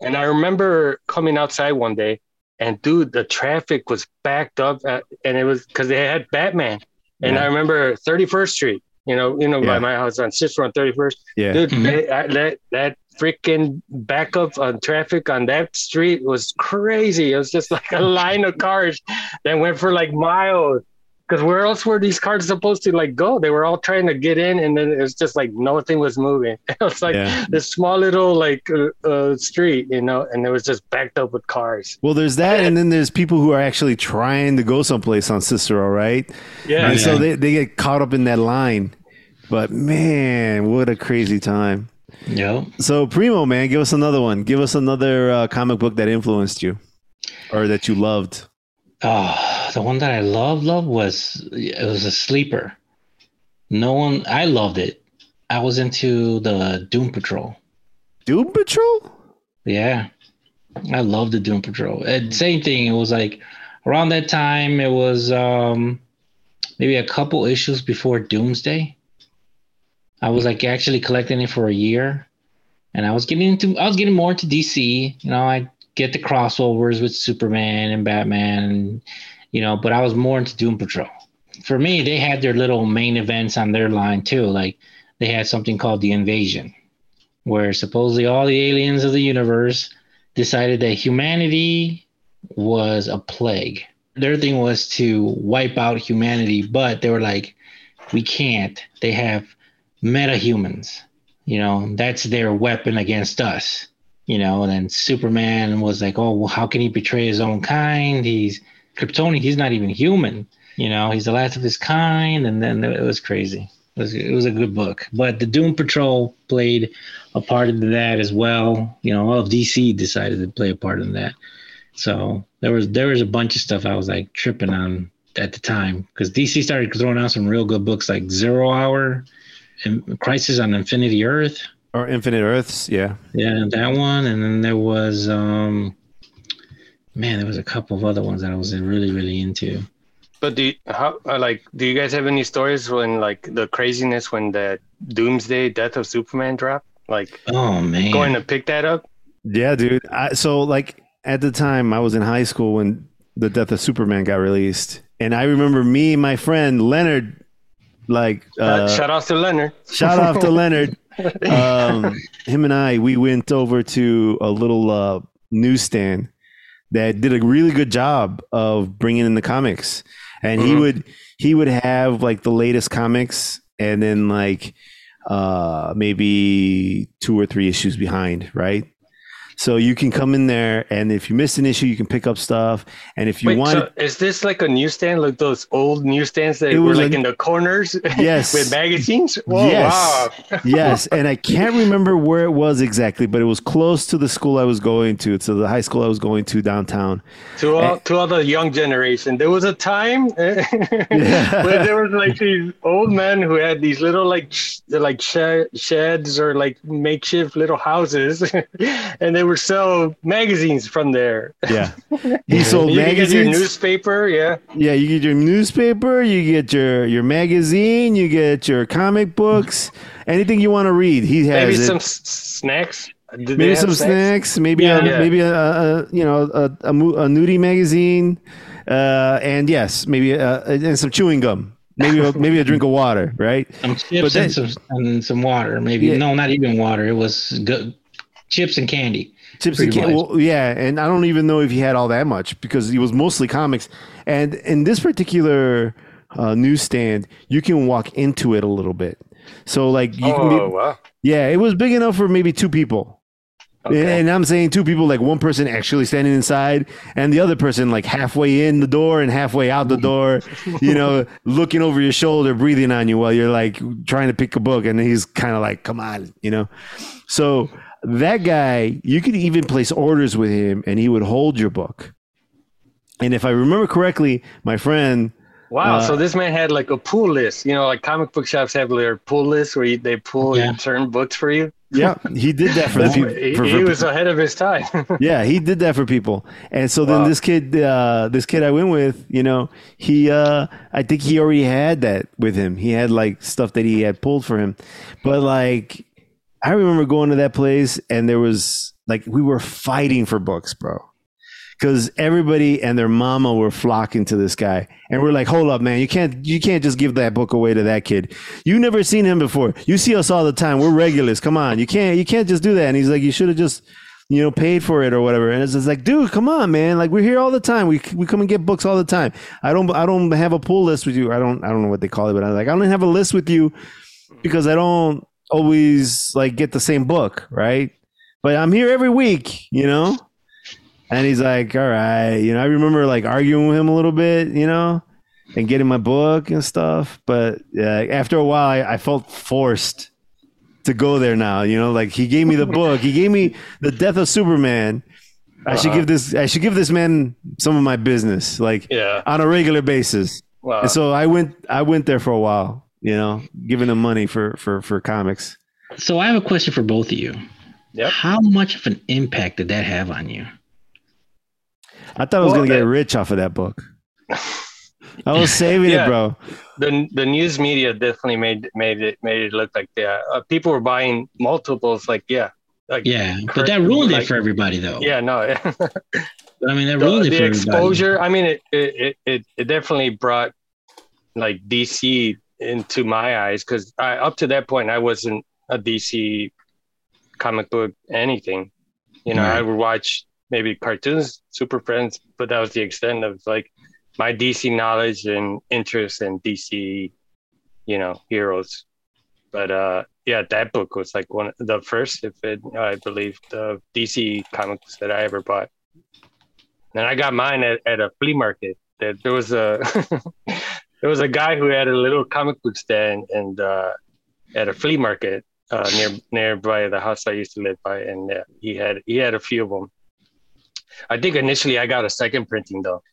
and I remember coming outside one day, and dude, the traffic was backed up, at, and it was because they had Batman. And yeah. I remember 31st Street you know, you know, yeah. by my house on Cicero on 31st. Yeah. Dude, mm-hmm. that, that freaking backup on traffic on that street was crazy. It was just like a line of cars that went for like miles. Because where else were these cars supposed to like go? They were all trying to get in, and then it was just like nothing was moving. It was like yeah. this small little like uh, uh, street, you know, and it was just backed up with cars. Well, there's that, and then there's people who are actually trying to go someplace on Cicero, right? Yeah. And yeah. so they, they get caught up in that line. But man, what a crazy time. Yeah. So Primo, man, give us another one. Give us another uh, comic book that influenced you or that you loved. Oh, the one that I loved, loved was it was a sleeper. No one, I loved it. I was into the Doom Patrol. Doom Patrol? Yeah, I loved the Doom Patrol. And same thing. It was like around that time. It was um, maybe a couple issues before Doomsday. I was like actually collecting it for a year, and I was getting into I was getting more into DC. You know, I get the crossovers with Superman and Batman, and, you know, but I was more into Doom Patrol. For me, they had their little main events on their line too. Like they had something called the Invasion, where supposedly all the aliens of the universe decided that humanity was a plague. Their thing was to wipe out humanity, but they were like, we can't. They have metahumans. You know, that's their weapon against us. You know, and then Superman was like, oh, well, how can he betray his own kind? He's Kryptonian. He's not even human. You know, he's the last of his kind. And then it was crazy. It was, it was a good book. But the Doom Patrol played a part in that as well. You know, all of DC decided to play a part in that. So there was there was a bunch of stuff I was like tripping on at the time because DC started throwing out some real good books like Zero Hour Crisis on Infinity Earth. Or Infinite Earths, yeah. Yeah, that one. And then there was um man, there was a couple of other ones that I was really, really into. But do you, how uh, like do you guys have any stories when like the craziness when the Doomsday Death of Superman dropped? Like Oh man. going to pick that up? Yeah, dude. I, so like at the time I was in high school when the Death of Superman got released, and I remember me and my friend Leonard, like Uh, shout out to Leonard. shout out to Leonard. Um, him and I, we went over to a little uh, newsstand that did a really good job of bringing in the comics, and he Mhm. would he would have like the latest comics, and then like uh, maybe two or three issues behind, right? So you can come in there, and if you missed an issue, you can pick up stuff. And if you Wait, want, so is this like a newsstand, like those old newsstands that were like a- in the corners Yes. with magazines? Whoa, Yes. wow. yes, and I can't remember where it was exactly, but it was close to the school I was going to, to the high school I was going to downtown. To all, to all the young generation, there was a time where there was like these old men who had these little like sh- like shed, sheds or like makeshift little houses, and they would sell magazines from there. Yeah, he sold you could get your magazines. newspaper, yeah. yeah, you get your newspaper, you get your your magazine, you get your comic books, anything you want to read. He has Maybe it. some s- snacks. Did maybe some snacks, maybe Yeah. a, Yeah. maybe a, a, a you know a, a, a nudie magazine, uh, and yes, maybe a, and some chewing gum, maybe a, maybe a drink of water, right? Some chips But then- and some and some water. Maybe Yeah. no, not even water. It was good chips and candy. Chips and Pretty can- much. well, yeah, and I don't even know if he had all that much because he was mostly comics. And in this particular uh, newsstand, you can walk into it a little bit. So like you can Oh be, wow. yeah, it was big enough for maybe two people. Okay. And I'm saying two people, like one person actually standing inside, and the other person like halfway in the door and halfway out the door, you know, looking over your shoulder, breathing on you while you're like trying to pick a book, and he's kind of like, "Come on," you know. So that guy, you could even place orders with him, and he would hold your book. And if I remember correctly, my friend, Wow. Uh, so this man had like a pull list. You know, like comic book shops have their pull list where you, they pull Yeah. certain books for you. yeah, he did that for the people. he, for- he for- was ahead of his time. yeah he did that for people and so then Wow. this kid uh this kid i went with you know he uh i think he already had that with him he had like stuff that he had pulled for him but like i remember going to that place and there was like we were fighting for books bro. Because everybody and their mama were flocking to this guy. And we're like hold up man. You can't you can't just give that book away to that kid. You never seen him before. You see us all the time. We're regulars. Come on. You can't you can't just do that. And he's like you should have just you know paid for it or whatever. And it's just like dude come on man. Like we're here all the time. We, we come and get books all the time. I don't i don't have a pull list with you. I don't i don't know what they call it but i like i don't have a list with you because i don't always like get the same book right but i'm here every week you know and he's like, all right. You know, I remember like arguing with him a little bit, you know, and getting my book and stuff. But yeah, after a while, I, I felt forced to go there now. You know, like he gave me the book, he gave me the Death of Superman. I should Uh-huh. give this. I should give this man some of my business, like yeah. on a regular basis. Wow. and so I went. I went there for a while. You know, giving them money for for for comics. So I have a question for both of you. Yep. How much of an impact did that have on you? I thought I was Well, gonna get rich off of that book. I was saving Yeah. it, bro. the the news media definitely made made it made it look like yeah uh, people were buying multiples like yeah like Yeah, but that ruined Like- it for everybody, though. yeah no I mean, that the, it the for everybody. exposure i mean it, it it- it it definitely brought like dc into my eyes because i up to that point i wasn't a dc comic book anything. You know i would watch maybe cartoons super friends but that was the extent of like my dc knowledge and interest in dc you know heroes. But uh yeah that book was like one of the first if it i believe the dc comics that i ever bought. And I got mine at, at a flea market. That there was a there was a guy who had a little comic book stand and uh, at a flea market uh, near nearby the house I used to live by, and uh, he had he had a few of them. I think initially I got a second printing though,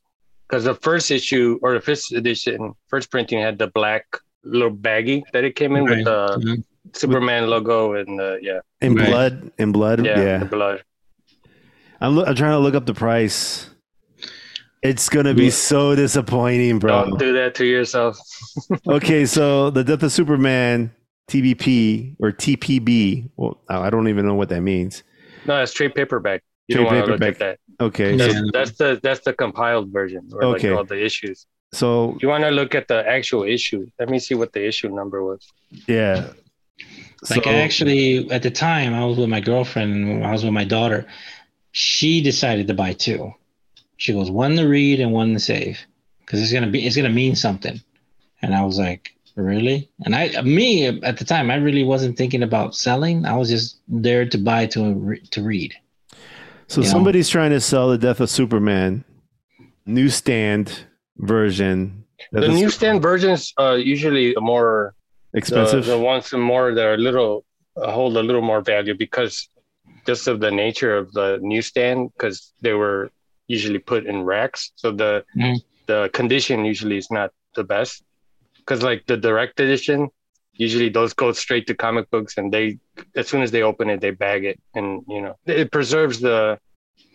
because the first issue or the first edition, first printing had the black little baggie that it came in Right. with the Mhm. Superman logo and uh, yeah, In Right. blood, in blood, yeah, yeah. the blood. I'm, loo- I'm trying to look up the price. It's gonna be so disappointing, bro. Don't do that to yourself. okay, so the Death of Superman TBP or TPB. Well, I don't even know what that means. No, it's trade paperback. You Trade don't want look paperback. at that. Okay, No. so, That's, that's the that's the compiled version or Okay. like all the issues. so You want to look at the actual issue. Let me see what the issue number was. yeah. Like So- I actually, at the time, I was with my girlfriend I was with my daughter. She decided to buy two. She goes one to read and one to save because it's gonna be it's gonna mean something. And I was like, really? And I, me at the time, I really wasn't thinking about selling. I was just there to buy to to read. So Yeah. somebody's trying to sell the Death of Superman newsstand version. The Death of newsstand versions uh usually more expensive. The, the ones that more that are little uh, hold a little more value because just of the nature of the newsstand because they were usually put in racks. So the Mhm. the condition usually is not the best because like the direct edition usually those go straight to comic books and they as soon as they open it they bag it and you know it preserves the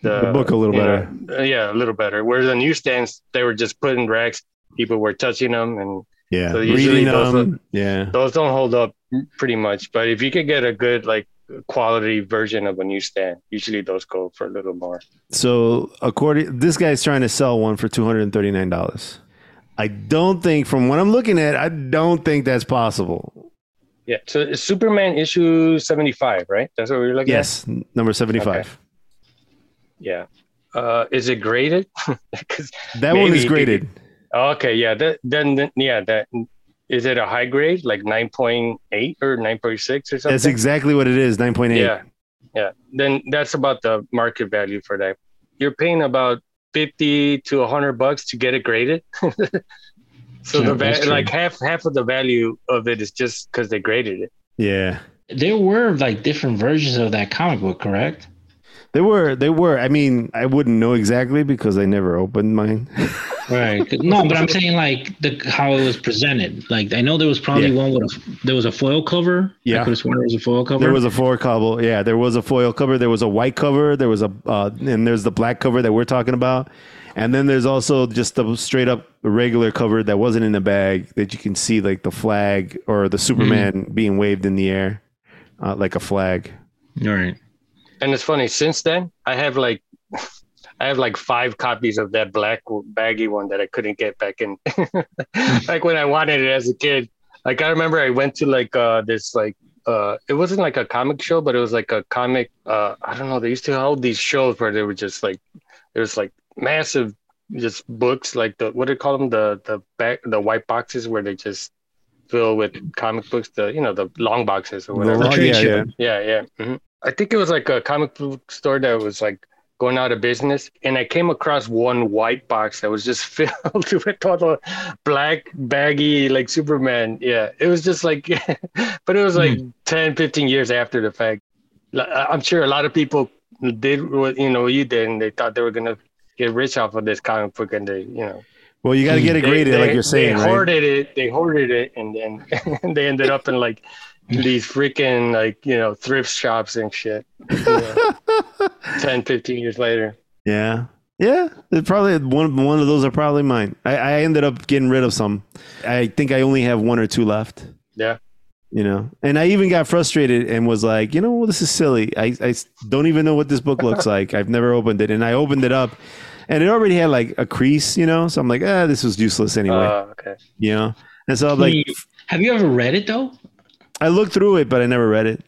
The book a little better. know, uh, yeah a little better whereas the newsstands they were just put in racks people were touching them and yeah, so usually reading those them. Yeah, those don't hold up pretty much but if you could get a good like quality version of a newsstand usually those go for a little more So according, this guy's trying to sell one for two hundred and thirty nine dollars. I don't think, from what I'm looking at, I don't think that's possible. yeah so superman issue 75 right that's what we are looking at Yes, number seventy five. yeah uh is it graded That one is graded. okay yeah that, then then- yeah that is it a high grade like 9.8 or 9.6 or something That's exactly what it is. Nine point eight. yeah yeah then that's about the market value for that you're paying about 50 to 100 bucks to get it graded so Yeah, the va- like half half of the value of it is just because they graded it yeah. There were like different versions of that comic book, correct? They were. They were. I mean, I wouldn't know exactly because I never opened mine. Right. No, but I'm saying like the how it was presented. Like I know there was probably Yeah. one with a there was a foil cover. Yeah. I could have sworn there was a foil cover. There was a four cover. Yeah, there was a foil cover. There was a white cover. There was a uh, and there's the black cover that we're talking about, and then there's also just the straight up regular cover that wasn't in the bag that you can see like the flag or the Superman being waved in the air, uh, like a flag. All right. And it's funny since then i have like i have like five copies of that black baggy one that i couldn't get back in. Like when i wanted it as a kid. Like i remember i went to like uh this like uh it wasn't like a comic show but it was like a comic uh i don't know they used to hold these shows where they were just like there was like massive just books like the what do they call them? The the back the white boxes where they just fill with comic books the you know the long boxes or The whatever. long- trade yeah, yeah. yeah, yeah. hmm I think it was like a comic book store that was like going out of business, and I came across one white box that was just filled with all the black baggy like Superman. Yeah, it was just like, but it was like hmm. 10, 15 years after the fact. I- uh, I'm sure a lot of people did what you know you did, and they thought they were gonna get rich off of this comic book, and they you know Well, you got to hmm. get it graded, they, like you're saying, they right? hoarded it. They hoarded it, and then they ended up in like these freaking like you know thrift shops and shit. You know, 10, 15 years later. Yeah. Yeah, it probably one one of those are probably mine. I, I ended up getting rid of some. I think I only have one or two left. Yeah. You know, and I even got frustrated and was like, you know, this is silly. I, I don't even know what this book looks like. I've never opened it, and I opened it up, and it already had like a crease, you know. So I'm like, ah, this was useless anyway, Uh, okay. you know. And so I'm like, Have you ever read it though? I looked through it, but I never read it.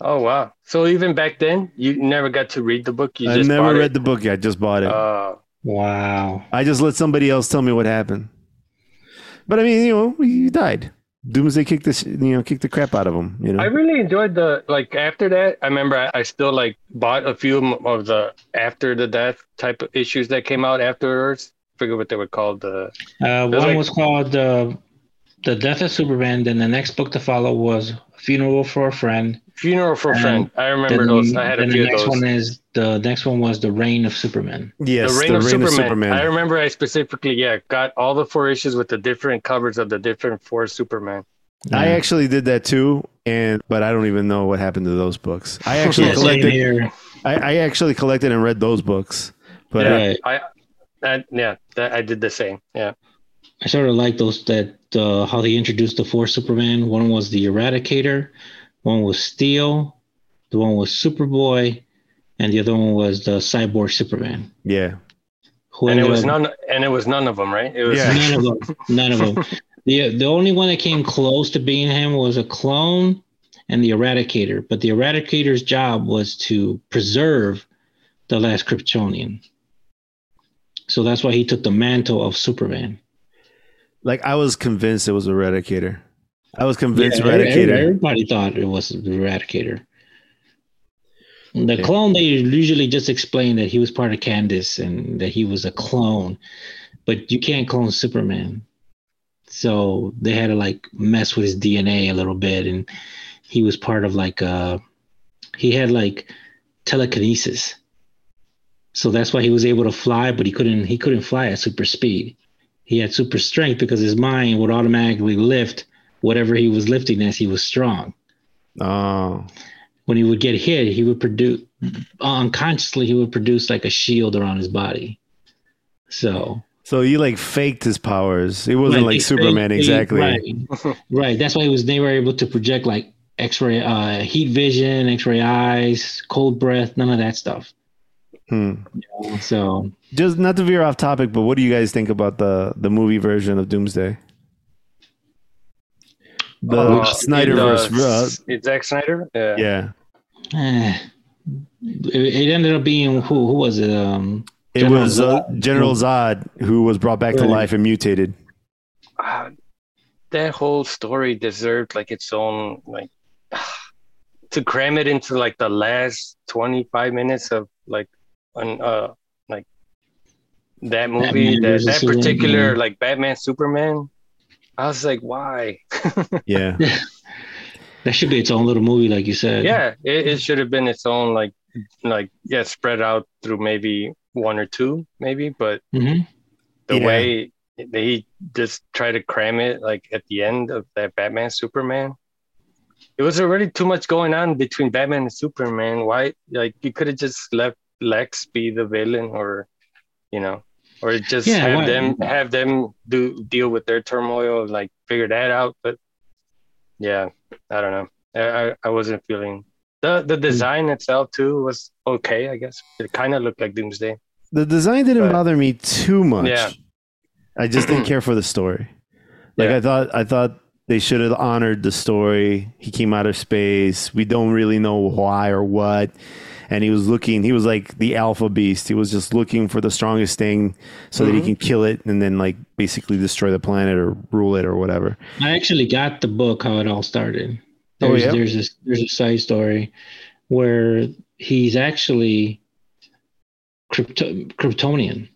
Oh wow. So even back then, you never got to read the book. You I just never read it. the book. I just bought it. Uh, Wow. I just let somebody else tell me what happened. But I mean, you know, he died. Doomsday kicked the you know kicked the crap out of him. You know, I really enjoyed the like after that. I remember I, I still like bought a few of the after the death type of issues that came out afterwards. Forget what they were called. The Uh, one like- was called uh, "The Death of Superman." Then the next book to follow was "Funeral for a Friend." funeral for a And friend. I remember Then, those. I had a then few the of next those. one is the next one was "The Reign of Superman." yes, the Reign, of, Superman. I remember I specifically, yeah, got all the four issues with the different covers of the different four Superman. I actually did that too, and but I don't even know what happened to those books. I actually Yeah, same collected. here. I, I actually collected and read those books, but Yeah. uh, Right. I That, yeah, that, I did the same. Yeah. I sort of like those that uh, how they introduced the four Superman. One was the Eradicator, one was Steel, the one was Superboy, and the other one was the Cyborg Superman. Yeah. Who and it was up- none and it was none of them, right? It was Yeah. None of them. None of them. the The only one that came close to being him was a clone and the Eradicator. But the Eradicator's job was to preserve the last Kryptonian. So that's why he took the mantle of Superman. Like I was convinced it was Eradicator. I was convinced Yeah, Eradicator. Everybody thought it was Eradicator. The Okay. clone, they usually just explain that he was part of Cadmus and that he was a clone, but you can't clone Superman. So they had to like mess with his DNA a little bit, and he was part of like uh he had like telekinesis. So that's why he was able to fly, but he couldn't he couldn't fly at super speed. He had super strength because his mind would automatically lift whatever he was lifting as he was strong. Oh. When he would get hit, he would produce unconsciously he would produce like a shield around his body. So So he like faked his powers. It wasn't Right, like Superman they- exactly. Right, right. That's why he was never able to project like X-ray, uh, heat vision, X-ray eyes, cold breath, none of that stuff. Hmm. So Just not to veer off topic, but what do you guys think about the the movie version of Doomsday? The Uh, Snyderverse. it, uh, uh, it's Zack Snyder. Yeah. yeah. eh, it, it ended up being who? Who was it? Um, It General was uh, Zod? General Zod who was brought back to life and mutated. Ah, that whole story deserved like its own like to cram it into like the last 25 minutes of like an uh like that movie Batman that, that particular yeah. like batman superman i was like why Yeah. that should be its own little movie, like you said. yeah it, it should have been its own like like yeah spread out through maybe one or two maybe but hmm the Yeah. way they just try to cram it like at the end of that Batman Superman. It was already too much going on between Batman and Superman. Why like you could have just left Lex be the villain or you know or just Yeah, have them have them do deal with their turmoil and like figure that out but yeah I don't know I I, wasn't feeling the the mm. design itself too was okay I guess it kind of looked like Doomsday The design didn't But- bother me too much. Yeah. I just didn't care for the story. Like Yeah. I thought I thought they should have honored the story. He came out of space. We don't really know why or what. And he was looking he was like the alpha beast. He was just looking for the strongest thing so that he Mhm. can kill it and then like basically destroy the planet or rule it or whatever. I actually got the book how it all started. Oh, There's yeah? there's a there's a side story where he's actually Krypto- Kryptonian.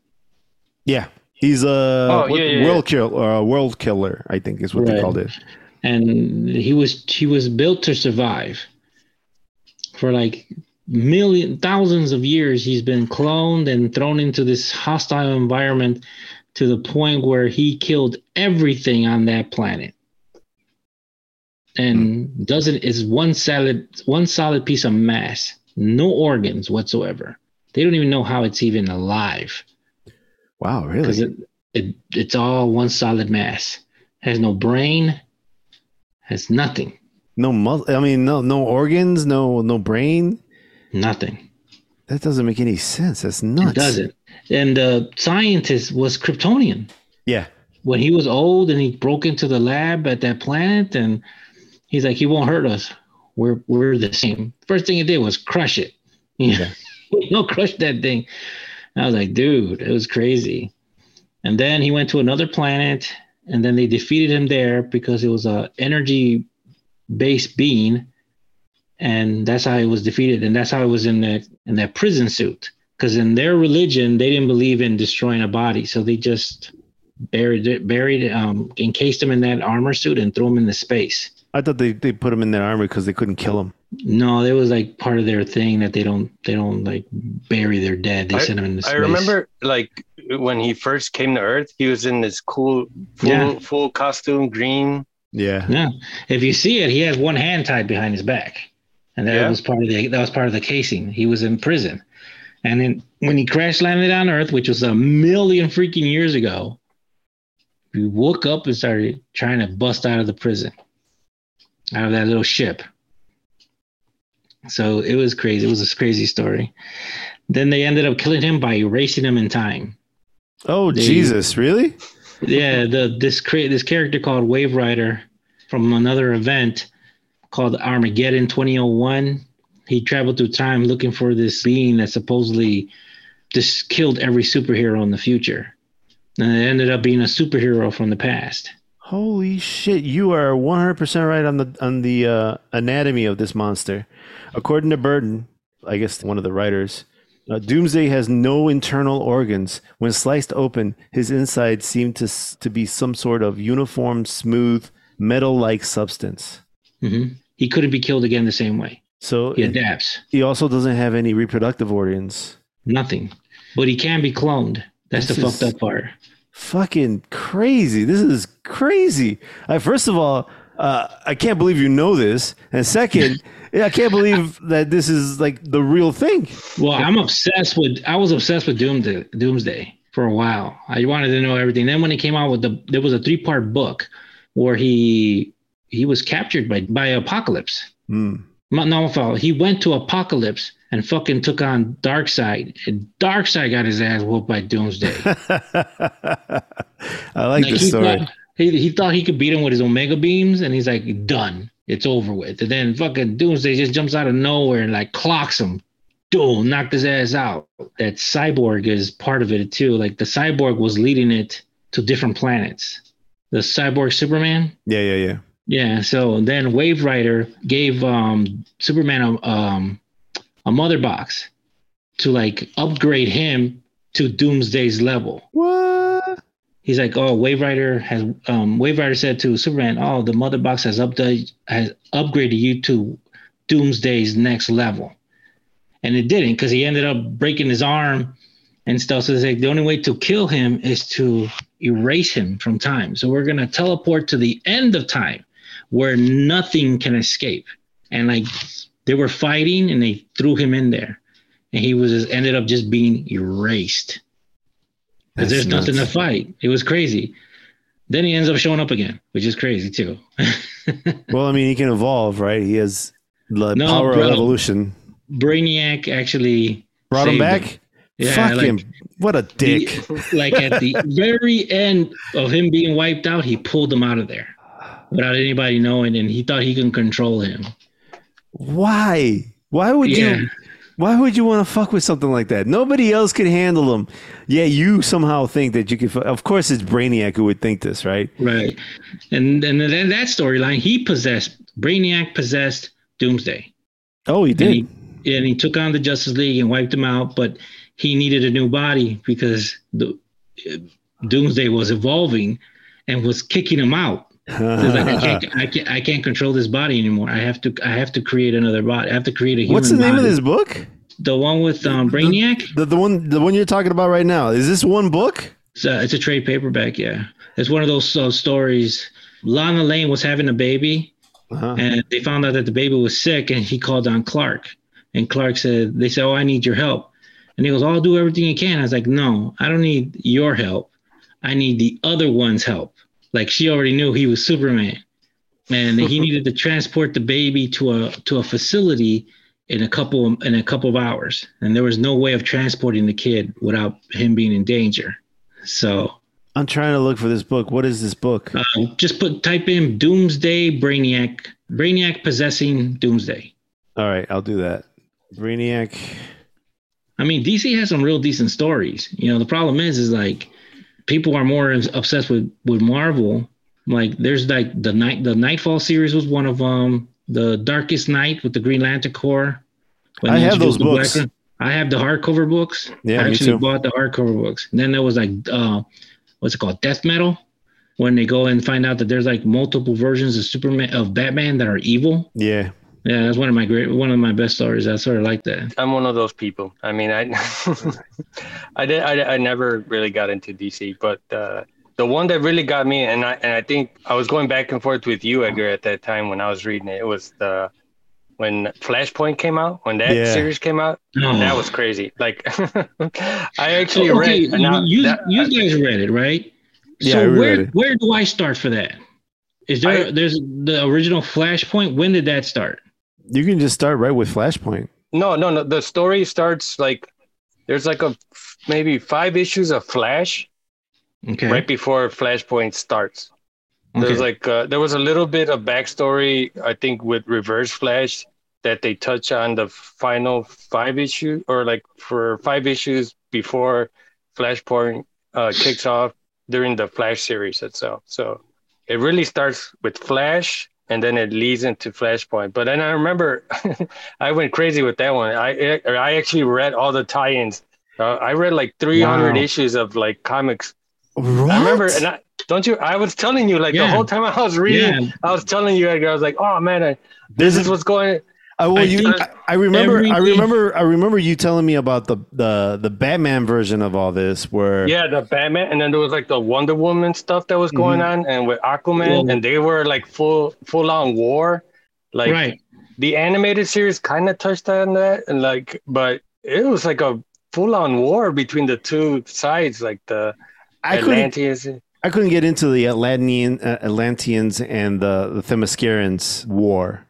Yeah. He's a Oh, what- yeah, yeah, world kill or a world killer, I think is what they called it. and he was he was built to survive for like million thousands of years he's been cloned and thrown into this hostile environment to the point where he killed everything on that planet. And hmm. doesn't is one solid one solid piece of mass no organs whatsoever. They don't even know how it's even alive. Wow, because really? it, it it's all one solid mass. Has no brain has nothing. No mus- I mean no no organs, no no brain. Nothing. That doesn't make any sense. That's nuts. it doesn't. And the scientist was kryptonian. Yeah. when he was old and he broke into the lab at that planet and he's like he won't hurt us. We're we're the same. First thing he did was crush it. Yeah. no crush that thing. I was like dude it was crazy. And then he went to another planet and then they defeated him there because it was a energy based being and that's how he was defeated and that's how he was in that in that prison suit because in their religion they didn't believe in destroying a body so they just buried it buried um encased him in that armor suit and threw him into space I thought they, they put him in that armor because they couldn't kill him. no it was like part of their thing that they don't they don't like bury their dead they I- send them into space I remember like when he first came to Earth, he was in this cool full Yeah. full costume, green. Yeah. yeah if you see it he has one hand tied behind his back and that Yeah. was part of the that was part of the casing he was in prison And then when he crash landed on Earth, which was a million freaking years ago, he woke up and started trying to bust out of the prison, out of that little ship. So it was crazy. It was a crazy story. Then they ended up killing him by erasing him in time. Oh They- Jesus, really? Yeah, the this cra- this character called Waverider from another event called Armageddon 2001. He traveled through time looking for this being that supposedly just killed every superhero in the future. And it ended up being a superhero from the past. Holy shit! You are 100% right on the on the uh, anatomy of this monster. According to Burton, I guess one of the writers, uh, Doomsday has no internal organs. When sliced open, his insides seem to to be some sort of uniform, smooth, metal-like substance. hmm He couldn't be killed again the same way. So He adapts. he also doesn't have any reproductive organs. Nothing. But he can be cloned. That's This the fucked up part. Fucking crazy! This is crazy. I, first of all, uh, I can't believe you know this, and second, I can't believe that this is like the real thing. Well, I'm obsessed with. I was obsessed with Doomsday, Doomsday for a while. I wanted to know everything. Then when he came out with the, there was a three part book where he he was captured by by Apokolips. Hmm. No, no. He went to Apokolips and fucking took on Darkseid. And Darkseid got his ass whooped by Doomsday. I like this he story. Thought, he, he thought he could beat him with his Omega beams, and he's like, done. It's over with. And then fucking Doomsday just jumps out of nowhere and like clocks him. Dude, knocked his ass out. That cyborg is part of it too. Like the cyborg was leading it to different planets. The cyborg Superman. Yeah, yeah, yeah. Yeah. So then Waverider gave um, Superman a, um, a mother box to like upgrade him to Doomsday's level What? he's like, oh, Waverider has um Waverider said to Superman, oh, the mother box has updated has upgraded you to Doomsday's next level. And it didn't because he ended up breaking his arm and stuff. So it's like the only way to kill him is to erase him from time. So we're gonna teleport to the end of time where nothing can escape. And like they were fighting and they threw him in there. And he was just ended up just being erased because there's nothing to fight. It was crazy. Then he ends up showing up again, which is crazy too. Well, I mean, he can evolve, right? He has the No, power bro. of evolution. Brainiac actually Brought him back. Yeah, Fuck like, him. What a dick. the- like at the very end of him being wiped out, he pulled him out of there without anybody knowing, and he thought he can control him. Why? Why would Yeah. you? Why would you want to fuck with something like that? Nobody else could handle him. Yeah, you somehow think that you could. Of course, it's Brainiac who would think this, right? Right. And and then that storyline, he possessed Brainiac possessed Doomsday. Oh, he And did. he, and he took on the Justice League and wiped them out, but he needed a new body because the uh, Doomsday was evolving and was kicking him out. Like, I can't, I can't, I can't control this body anymore. I have to, I have to create another body. I have to create a human. What's the name of this book? The one with um, Brainiac. The, the one the one you're talking about right now. Is this one book? It's a, it's a trade paperback. Yeah, it's one of those uh, stories. Lana Lang was having a baby, Uh-huh. and they found out that the baby was sick, and he called on Clark. And Clark said, "They said, oh, I need your help." And he goes, "I'll do everything you can." I was like, "No, I don't need your help. I need the other one's help." Like she already knew he was Superman, and he needed to transport the baby to a to a facility in a couple in a couple of hours, and there was no way of transporting the kid without him being in danger. So I'm trying to look for this book. What is this book? uh, just put type in Doomsday Brainiac Brainiac possessing Doomsday. All right, I'll do that. Brainiac. I mean, DC has some real decent stories. You know, the problem is, is like people are more obsessed with with Marvel. Like, there's like the night the Knightfall series was one of them. The Darkest Night with the Green Lantern Corps. I have those introduced the Black books. I have the hardcover books. Yeah, I actually bought the hardcover books. And then there was like uh, what's it called, Death Metal, when they go and find out that there's like multiple versions of Superman of Batman that are evil. Yeah. Yeah, that's one of my great, one of my best stories. I sort of like that. I'm one of those people. I mean, I, I did, I, I never really got into DC, but uh, the one that really got me, and I, and I think I was going back and forth with you, Edgar, at that time when I was reading it. It was the when Flashpoint came out, when that Yeah. series came out, No. that was crazy. Like I actually Oh. okay, read. now you, that- you guys read it, right? Yeah, So where where do I start for that? Is there I- there's the original Flashpoint? When did that start? You can just start right with Flashpoint. no, no, no. The story starts like there's like a maybe five issues of Flash Okay. right before Flashpoint starts. okay. There's like uh, there was a little bit of backstory, I think, with Reverse Flash that they touch on the final five issue or like for five issues before Flashpoint uh, kicks off during the Flash series itself. So it really starts with Flash and then it leads into Flashpoint. But then I remember I went crazy with that one. I I actually read all the tie-ins. Uh, I read like 300 Wow. issues of like comics What? I remember, and I, don't you? I was telling you, like the whole time I was reading, Yeah. I was telling you, Edgar, I was like, "Oh man, I, this is what's going." Uh, well, I you, I, I remember, I remember, I remember you telling me about the the the Batman version of all this, where Yeah, the Batman, and then there was like the Wonder Woman stuff that was going on, and with Aquaman, Well- and they were like full full on war. Like right. the animated series kind of touched on that, and like, but it was like a full on war between the two sides, like the I couldn't, Atlanteans. I couldn't get into the Atlantean uh, Atlanteans and the the Themyscirans war.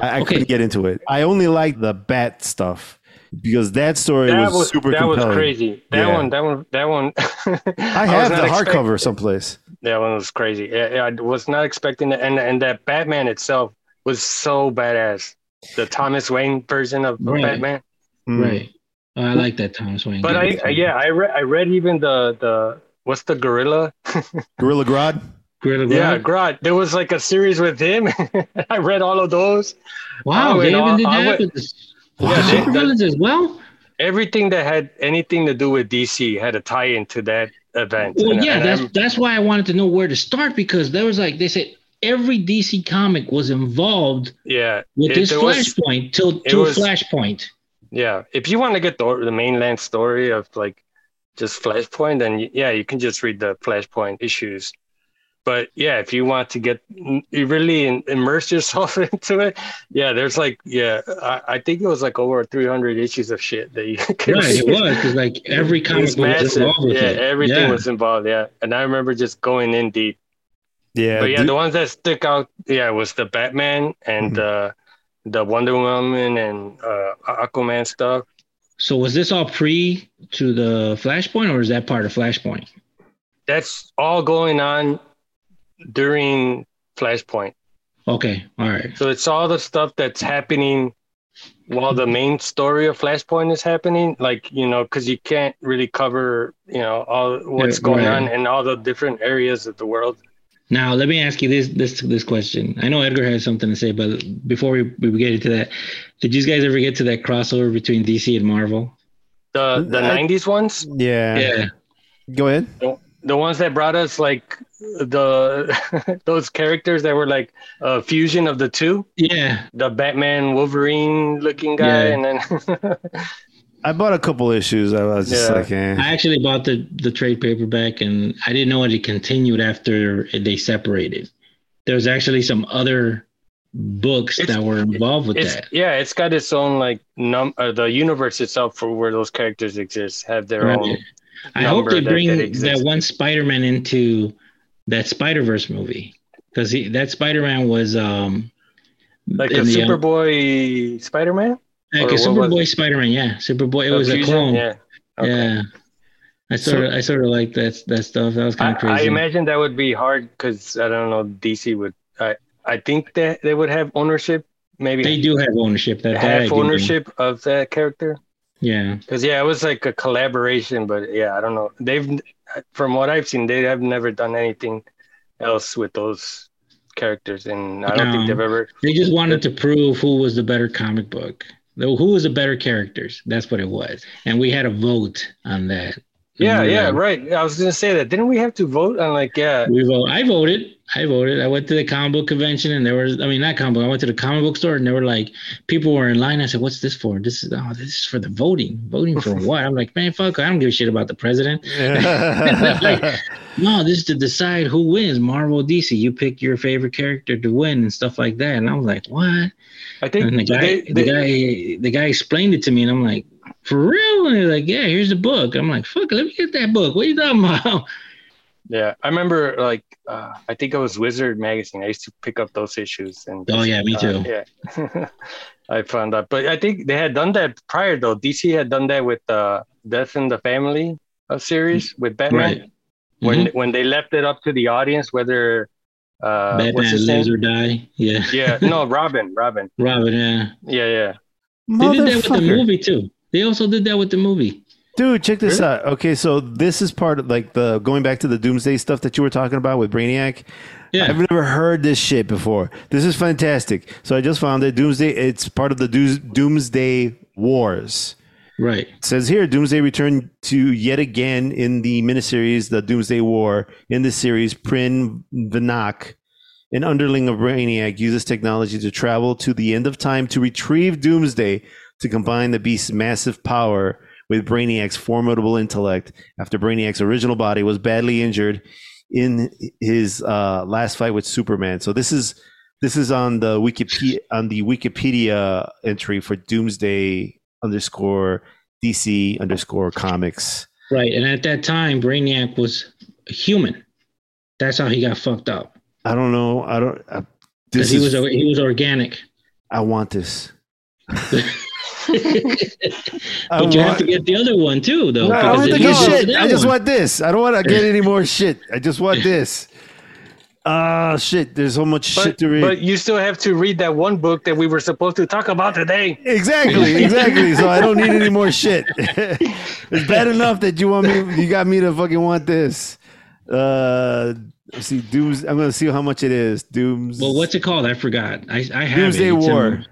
I, I Okay. couldn't get into it. I only liked the Bat stuff because that story That was, was super that compelling. was crazy. That Yeah. one, that one, that one. I was have not the expect- hardcover someplace. That one was crazy. Yeah, yeah, I was not expecting that, and and that Batman itself was so badass. The Thomas Wayne version of, of Right. Batman. Mm. Right. I like that Thomas Wayne. But I, I yeah, I read I read even the the what's the gorilla? Gorilla Grodd. Gorilla Yeah, Grodd? There was like a series with him. I read all of those. Wow, they even did that went- the, Wow. Yeah, they- supervillains as well. Everything that had anything to do with DC had a tie into that event. Well, And- yeah, and that's I'm- that's why I wanted to know where to start because there was like they said every DC comic was involved yeah. with It- this Flashpoint till till was- Flashpoint. Yeah, if you want to get the the mainland story of like just Flashpoint, then yeah, you can just read the Flashpoint issues. But yeah, if you want to get you really in, immerse yourself into it, yeah, there's like yeah, I, I think it was like over 300 issues of shit that you could Right, read. it was because like every It comic was was massive. involved Yeah, it. everything Yeah. was involved. Yeah, and I remember just going in deep. Yeah, But yeah, dude- the ones that stick out, yeah, was the Batman and Mhm. uh, the Wonder Woman and uh, Aquaman stuff. So was this all pre to the Flashpoint, or is that part of Flashpoint? That's all going on during Flashpoint. Okay, all right. So it's all the stuff that's happening while the main story of Flashpoint is happening. Like, you know, because you can't really cover, you know, all what's going right. on in all the different areas of the world. Now let me ask you this this this question. I know Edgar has something to say, but before we, we get into that, did you guys ever get to that crossover between DC and Marvel? The the 90s ones, yeah. Yeah. Go ahead. The ones that brought us like the those characters that were like a fusion of the two, Yeah. the Batman Wolverine looking guy, Yeah. and then I bought a couple issues. I was just Yeah. like, eh. I actually bought the the trade paperback and I didn't know what it continued after they separated. There's actually some other books It's- that were involved with that. yeah, it's got its own like num uh, the universe itself for where those characters exist have their Right. own. I hope they that- bring that that, one Spider-Man into that Spider-Verse movie because that Spider-Man was um Like a the, uh, Superboy Spider-Man? like or a Superboy? Spider-Man. Yeah, Superboy. It A was a clone. Yeah. Okay. Yeah. I sort of I sort of like that that stuff. That was kind of crazy. I imagine that would be hard because I don't know DC would. I I think that they would have ownership, maybe they do have ownership. That, that half ownership of that character. Yeah. Because yeah, it was like a collaboration, but yeah, I don't know. They've, from what I've seen, they have never done anything else with those characters, and I don't think they've ever. They just wanted to prove who was the better comic book. Though who was the better characters? That's what it was. And we had a vote on that. Yeah, And, yeah, right. I was gonna say that. Didn't we have to vote? I'm like, yeah, We vote. I voted. I voted. I went to the comic book convention, and there was. I mean, not comic book. I went to the comic book store, and there were like people were in line. I said, "What's this for?" This is oh, this is for the voting. Voting for what? I'm like, man, fuck. I don't give a shit about the president. No, this is to decide who wins. Marvel, DC. You pick your favorite character to win and stuff like that. And I was like, what? I think And the guy, they, the guy, the guy explained it to me, and I'm like, for real? And he's like, yeah, here's the book. I'm like, fuck, let me get that book. What are you talking about? yeah, I remember like uh, I think it was Wizard magazine. I used to pick up those issues and Oh, yeah, me uh, too. yeah, I found that, but I think they had done that prior though. DC had done that with uh, Death in the Family uh, series with Batman Right. when Mhm. when they left it up to the audience whether uh, what's Batman his lives name? or die. Yeah. Yeah, no, Robin, Robin. Robin, yeah. Yeah, yeah. They did that with the movie too. They also did that with the movie. Dude, check this Really? out. Okay, so this is part of like the going back to the Doomsday stuff that you were talking about with Brainiac. Yeah. I've never heard this shit before. This is fantastic. So I just found it. Doomsday. It's part of the Doos- Doomsday Wars. Right. It says here, Doomsday returned to yet again in the miniseries, The Doomsday War. In the series, Prin Vanak, an underling of Brainiac, uses technology to travel to the end of time to retrieve Doomsday to combine the beast's massive power with Brainiac's formidable intellect after Brainiac's original body was badly injured in his uh, last fight with Superman. So this is this is on the Wikipedia on the Wikipedia entry for Doomsday underscore DC underscore comics. Right. And at that time, Brainiac was human. That's how he got fucked up. I don't know. I don't. Because this he is, was he was organic. I want this. I but you have to get the other one too, though. No, I don't want to get leads to shit. I just one. want this. I don't want to get any more shit. I just want this. Ah, shit. There's so much shit to read. but you still have to read that one book that we were supposed to talk about today. Exactly, exactly. So I don't need any more shit. it's bad enough that you want me. You got me to fucking want this. Uh, let's see, Dooms. I'm gonna see how much it is. Dooms. Well, what's it called? I forgot. I I have Doomsday it. It's in- War.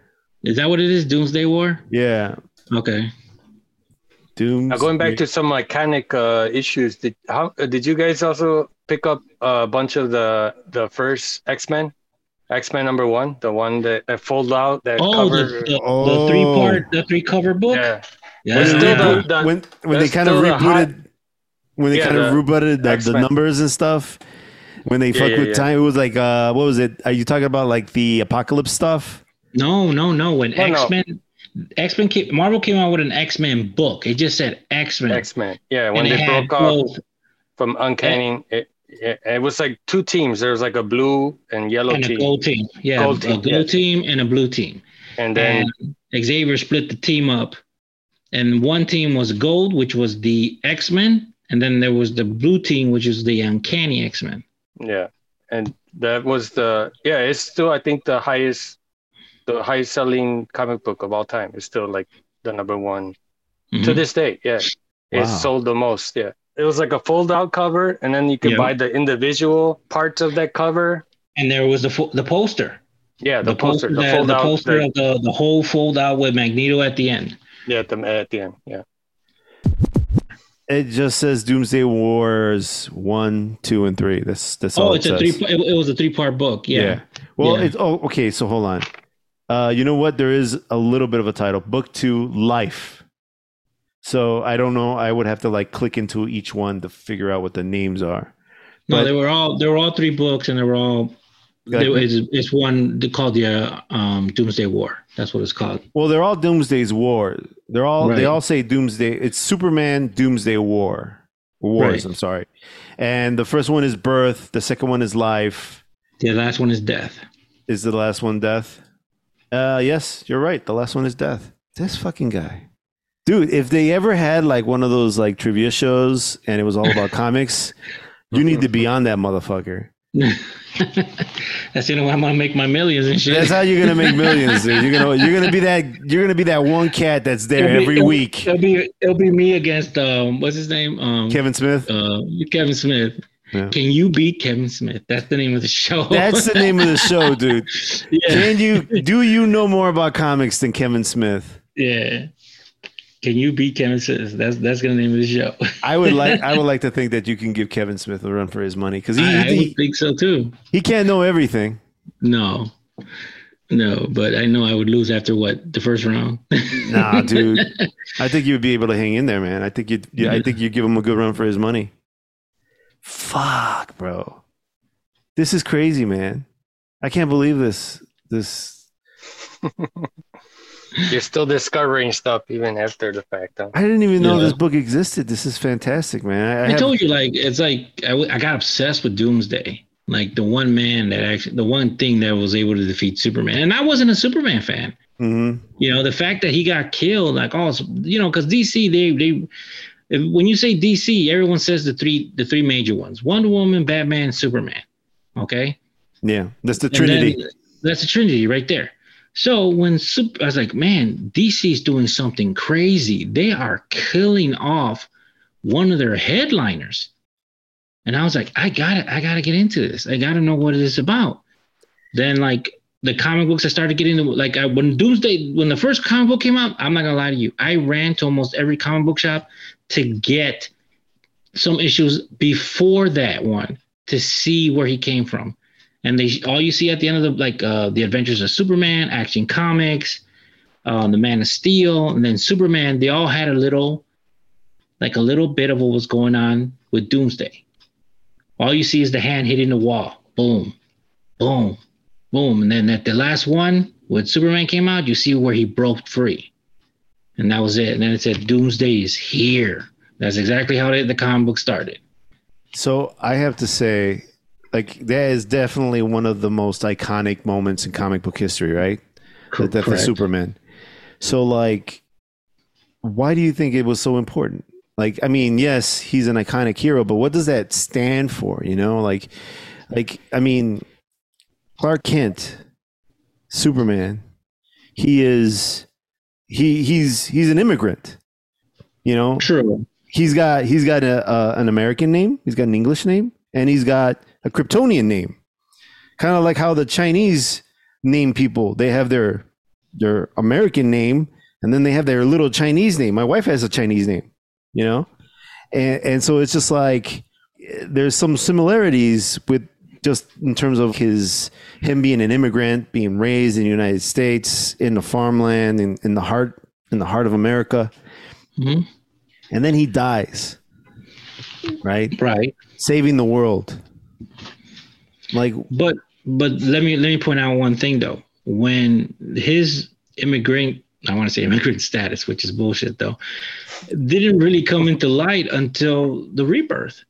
Is that what it is? Doomsday War. Yeah, Okay. Dooms. Now going back to some iconic uh, issues, did how uh, did you guys also pick up a bunch of the the first X Men, X Men number one, the one that, that fold out that Oh, cover? the, the, Oh. the three part, the three cover book. yeah, Yeah. It's still when, the- the- when, when they kind of still the hot- rebooted, when they Yeah, kind of rebooted the, the X-Men. numbers and stuff. When they Yeah, fuck yeah, with yeah. time, it was like, uh, what was it? Are you talking about like the apocalypse stuff? No, no, no. When No, no. X Men, X Men, came, Marvel came out with an X Men book. It just said X Men. X Men. Yeah, when they broke off both from Uncanny, it, it, it was like two teams. There was like a blue and yellow team. and a gold team. Yeah, Gold a team, gold yeah. team and a blue team. and then and Xavier split the team up, and one team was gold, which was the X Men, and then there was the blue team, which is the Uncanny X Men. Yeah, and that was the yeah. It's still I think the highest, the highest selling comic book of all time. It's still like the number one Mm-hmm. to this day. Yeah, it sold the most. Yeah, it was like a fold out cover, and then you could Yeah. buy the individual parts of that cover. And there was the fo- the poster, Yeah, the, the, poster, the the, fold the out. poster the- of the the whole fold out with Magneto at the end. yeah, at the, at the end. Yeah, It just says Doomsday Wars one, two, and three. That's that's all Oh, it it's a says. three. It, it was a three part book. Yeah. Well, Yeah. it's oh okay. So hold on. Uh, you know what? There is a little bit of a title. Book two, Life. So I don't know. I would have to like click into each one to figure out what the names are. No, But- they were all they were all three books, and they were all. Like- There is it's one called the uh, um, Doomsday War. That's what it's called. Well, they're all Doomsday's War. They're all Right. they all say Doomsday. It's Superman Doomsday War. Wars. Right. I'm sorry. And the first one is Birth. The second one is Life. The last one is Death. Is the last one Death? Uh, yes, you're right. The last one is Death. This fucking guy, dude. If they ever had like one of those like trivia shows and it was all about comics, you need to be on that motherfucker. That's only way I'm gonna make my millions and shit. That's how you're gonna make millions, dude. You're gonna you're gonna be that you're gonna be that one cat that's there It'll every week. It'll be it'll be me against um what's his name um Kevin Smith. uh Kevin Smith. Yeah. Can you beat Kevin Smith? That's the name of the show. That's the name of the show, dude. yeah. Can you do you know more about comics than Kevin Smith? yeah. Can you beat Kevin Smith? That's that's gonna name of the show. I would like I would like to think that you can give Kevin Smith a run for his money because he, I, I he would think so too. he can't know everything. No, no, but I know I would lose after what the first round. Nah, dude. I think you'd be able to hang in there, man. I think you'd yeah, I think you give him a good run for his money. Fuck, bro. This is crazy, man. I can't believe this. This You're still discovering stuff even after the fact. Huh? I didn't even know Yeah. this book existed. This is fantastic, man. I, I I have, told you, like it's like I, w- I got obsessed with Doomsday, like the one man that actually, the one thing that was able to defeat Superman, and I wasn't a Superman fan. Mhm. You know, the fact that he got killed, like oh, you know, because DC, they they, if, when you say DC, everyone says the three the three major ones: Wonder Woman, Batman, Superman. Okay, Yeah, that's the Trinity. then- that's the Trinity right there. So when super, I was like, man, DC is doing something crazy. They are killing off one of their headliners. And I was like, I gotta, I gotta get into this. I gotta know what it is about. Then like the comic books, I started getting into like I, when Doomsday, when the first comic book came out, I'm not gonna lie to you, I ran to almost every comic book shop to get some issues before that one to see where he came from. And they all you see at the end of the like uh the adventures of superman action comics um the man of steel and then superman they all had a little like a little bit of what was going on with doomsday. All you see is the hand hitting the wall. Boom. Boom. Boom. And then at the last one when superman came out you see where he broke free and that was it and then it said doomsday is here that's exactly how the comic book started So I have to say, like, that is definitely one of the most iconic moments in comic book history, right? The death of Superman. So, like, why do you think it was so important? Like, I mean, yes, he's an iconic hero, but what does that stand for? You know, like, like, I mean, Clark Kent, Superman, he is, he he's he's an immigrant. You know, true he's got he's got a, uh, an American name, he's got an English name, and he's got a Kryptonian name. Kind of like how the Chinese name people, they have their their American name, and then they have their little Chinese name. My wife has a Chinese name, you know, and and so it's just like eh, there's some similarities with just in terms of his him being an immigrant, being raised in the United States in the farmland in, in the heart in the heart of America Mhm. and then he dies right right saving the world like But but let me let me point out one thing though. When his immigrant, I want to say immigrant status, which is bullshit though, didn't really come into light until the rebirth.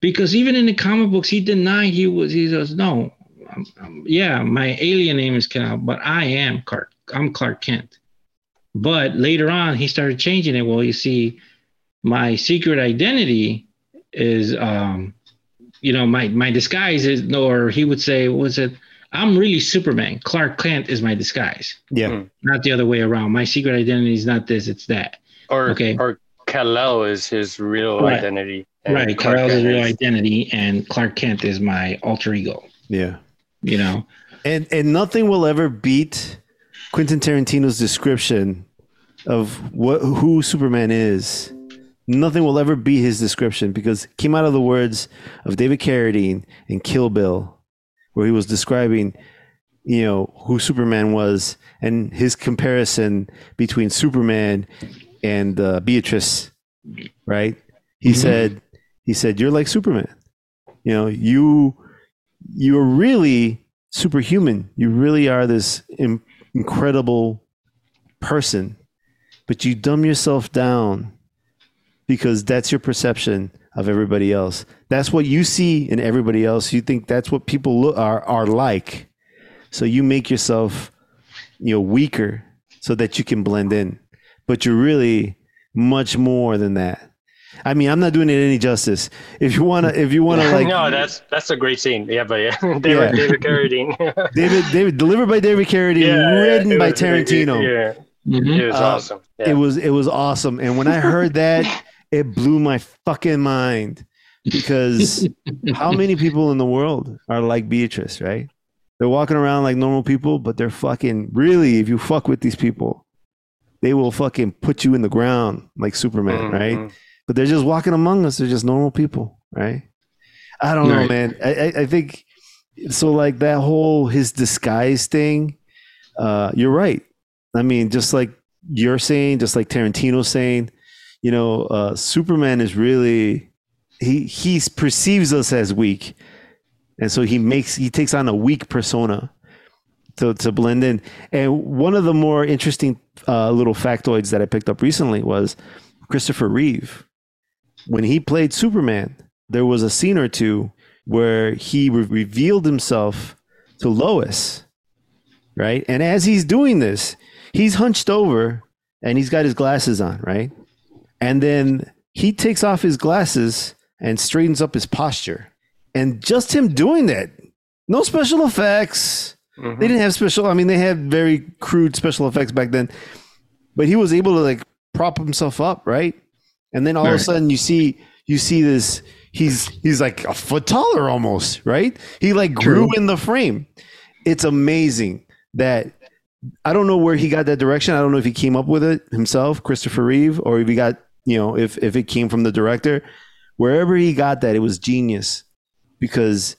Because even in the comic books, he denied he was. He says, "No, um, um, yeah, my alien name is Kent, but I am Clark. I'm Clark Kent." But later on, he started changing it. Well, you see, my secret identity is um, you know, my my disguise is, or he would say, was it? I'm really Superman. Clark Kent is my disguise, yeah Hmm. not the other way around. My secret identity is not this; it's that. Or Okay. or Kal-El is his real Right. identity. And right. Clark Kal-El's real identity, and Clark Kent is my alter ego. yeah You know, and and nothing will ever beat quentin tarantino's description of what who superman is nothing will ever beat his description because it came out of the words of david carradine in kill bill where he was describing you know who superman was and his comparison between superman and uh, beatrix right he Mhm. said he said you're like superman. You know you you're really superhuman. You really are this in- incredible person but you dumb yourself down because that's your perception of everybody else. That's what you see in everybody else. You think that's what people look, are are like. So you make yourself you know weaker so that you can blend in. But you're really much more than that i mean i'm not doing it any justice if you want to if you want to like no, that's that's a great scene. Yeah, but yeah, David, Yeah. David Carradine. david david delivered by david carradine written it by was- tarantino Yeah, Mhm. it was Uh, awesome. Yeah. it was it was awesome and when i heard that it blew my fucking mind because how many people in the world are like beatrix right they're walking around like normal people but they're fucking really if you fuck with these people they will fucking put you in the ground like Superman, right? But they're just walking among us. They're just normal people, right? I don't know, man. I, I, I think so. Like that whole his disguise thing. Uh, you're right. I mean, just like you're saying, just like Tarantino saying, you know, uh, Superman is really he he perceives us as weak, and so he makes he takes on a weak persona to to blend in. And one of the more interesting uh, little factoids that I picked up recently was Christopher Reeve when he played Superman. There was a scene or two where he re- revealed himself to Lois, right? And as he's doing this, he's hunched over and he's got his glasses on, right? And then he takes off his glasses and straightens up his posture. And just him doing that, no special effects. Mhm. They didn't have special, I mean, they had very crude special effects back then, but he was able to like prop himself up, right? And then all of a sudden you see, you see this, he's, he's like a foot taller almost, right? He like grew True. in the frame. It's amazing that I don't know where he got that direction. I don't know if he came up with it himself, Christopher Reeve, or if he got, you know, if if it came from the director. Wherever he got that, it was genius because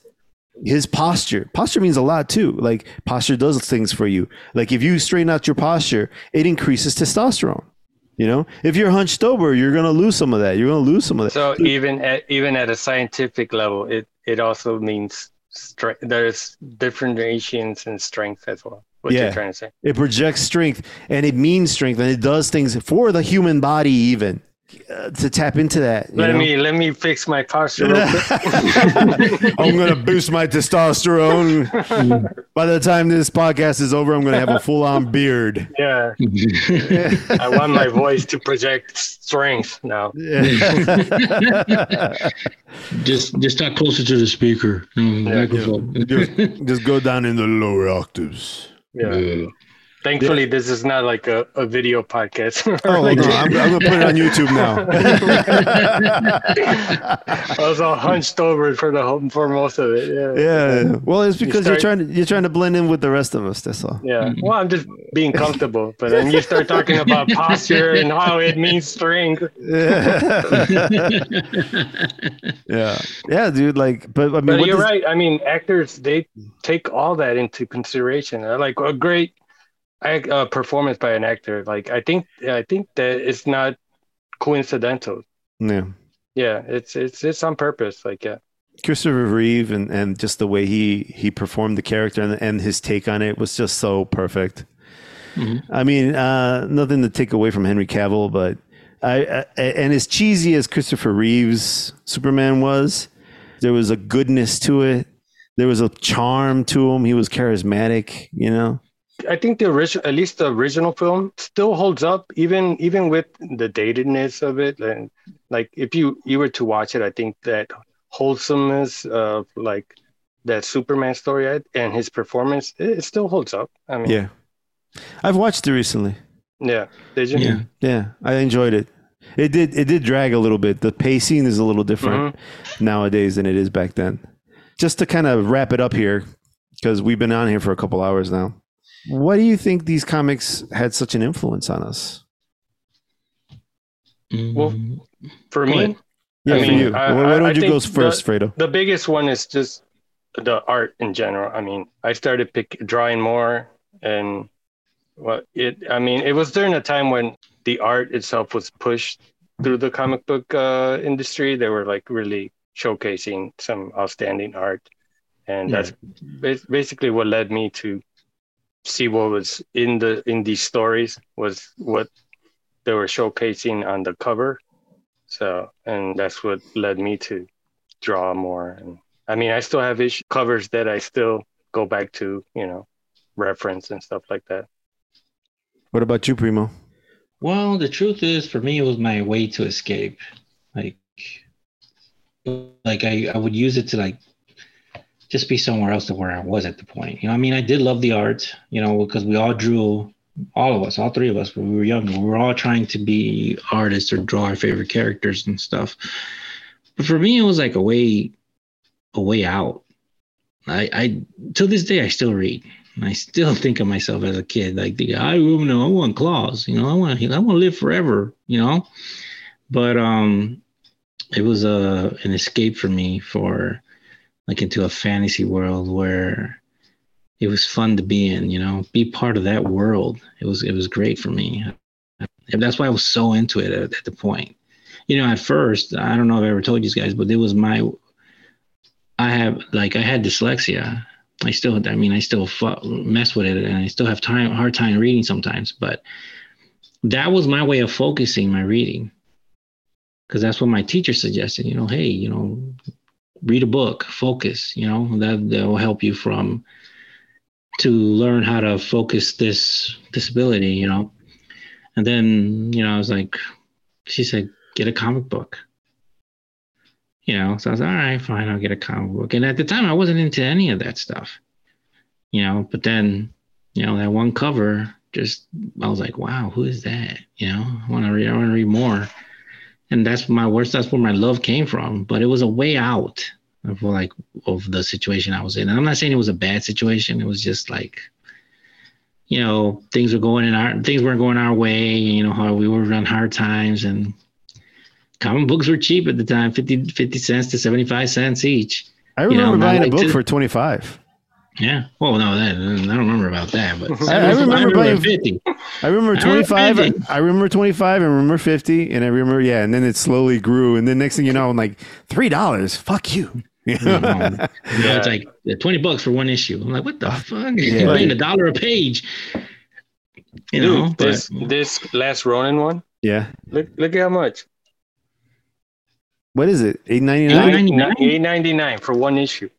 his posture, posture means a lot too. Like posture does things for you. Like if you straighten out your posture, it increases testosterone. You know, if you're hunched over, you're gonna lose some of that. You're gonna lose some of that. So even at even at a scientific level, it it also means strength. There's differentiations in strength as well. What Yeah. you're trying to say? It projects strength and it means strength and it does things for the human body even uh, to tap into that. you Let know? me let me fix my posture. Real quick. I'm gonna boost my testosterone. By the time this podcast is over, I'm gonna have a full on beard. yeah, I want my voice to project strength now. just just talk closer to the speaker. mm, Yeah, microphone. just, just go down in the lower octaves. Yeah. Yeah. Thankfully, this is not like a, a video podcast. Oh no, I'm, I'm gonna put it on YouTube now. I was all hunched over for the whole, for most of it. Yeah. yeah. Well, it's because you are trying to you're trying to blend in with the rest of us. That's all. Yeah. Mm-hmm. Well, I'm just being comfortable, but then you start talking about posture and how it means strength. Yeah. yeah. Yeah, dude. Like, but I mean, But you're does- right. I mean, actors they take all that into consideration. Like a great act- uh, performance by an actor. Like I think I think that it's not coincidental. Yeah. Yeah, it's it's it's on purpose. Like yeah. Christopher Reeve and, and just the way he he performed the character and, and his take on it was just so perfect. Mhm. I mean, uh, nothing to take away from Henry Cavill, but I, I and as cheesy as Christopher Reeve's Superman was, there was a goodness to it. There was a charm to him. He was charismatic, you know. I think the original, at least the original film, still holds up, even even with the datedness of it. And like, if you you were to watch it, I think that wholesomeness of like that Superman story and his performance, it, it still holds up. I mean, Yeah, I've watched it recently. yeah. Did you? Yeah. Yeah, I enjoyed it. It did it did drag a little bit. The pacing is a little different mm-hmm. nowadays than it is back then. Just to kind of wrap it up here, because we've been on here for a couple hours now. Why do you think these comics had such an influence on us? Well, Mm, For me. Yeah, I for you. I- Why don't I you go think first, Fredo? the biggest one is just the art in general. I mean, I started pick, drawing more, and what it. I mean, it was during a time when the art itself was pushed through the comic book uh, industry. They were like really showcasing some outstanding art, and Yeah. that's basically what led me to see what was in the in these stories was what they were showcasing on the cover. So, and that's what led me to draw more. And I mean, I still have issue covers that I still go back to, you know, reference and stuff like that. What about you, Primo? Well, the truth is, for me, it was my way to escape. Like, like I, I would use it to like just be somewhere else than where I was at the point. You know, I mean, I did love the art, you know, because we all drew, all of us, all three of us, when we were young, we were all trying to be artists or draw our favorite characters and stuff. But for me, it was like a way, a way out. I, I till this day, I still read. I still think of myself as a kid, like the I you know I want claws, you know, I want I want to live forever, you know. But um, it was a an escape for me for like into a fantasy world where it was fun to be in, you know, be part of that world. It was it was great for me. That's why I was so into it at, at the point. You know, at first, I don't know if I ever told you guys, but it was my I have like I had dyslexia. I still, I mean, I still mess with it, and I still have time hard time reading sometimes. But that was my way of focusing my reading, because that's what my teacher suggested. You know, hey, you know, read a book, focus. You know, that that will help you from to learn how to focus this disability. You know, and then you know, I was like, she said, get a comic book you know so i was all right fine i'll get a comic book and at the time i wasn't into any of that stuff you know but then you know that one cover just i was like wow who is that you know i want to read i want to read more and that's my worst that's where my love came from. But it was a way out of like of the situation i was in. And i'm not saying it was a bad situation. It was just like you know things were going in our things weren't going our way you know how we were on hard times. And comic books were cheap at the time 50, 50 cents to 75 cents each. I You know, remember buying a book to- for 25. Yeah well no that, i don't remember about that but I- I remember buying- 50 I remember I 25. remember I remember 25 and remember 50 and I remember yeah, and then it slowly grew and then next thing you know I'm like $3. Fuck you. You know, it's like uh, 20 bucks for one issue i'm like what the fuck Yeah. you're paying a dollar a page you know Dude, but this this last Ronin one. yeah. Look look at how much. What is it? 8.99? $8.99? Eight ninety nine for one issue.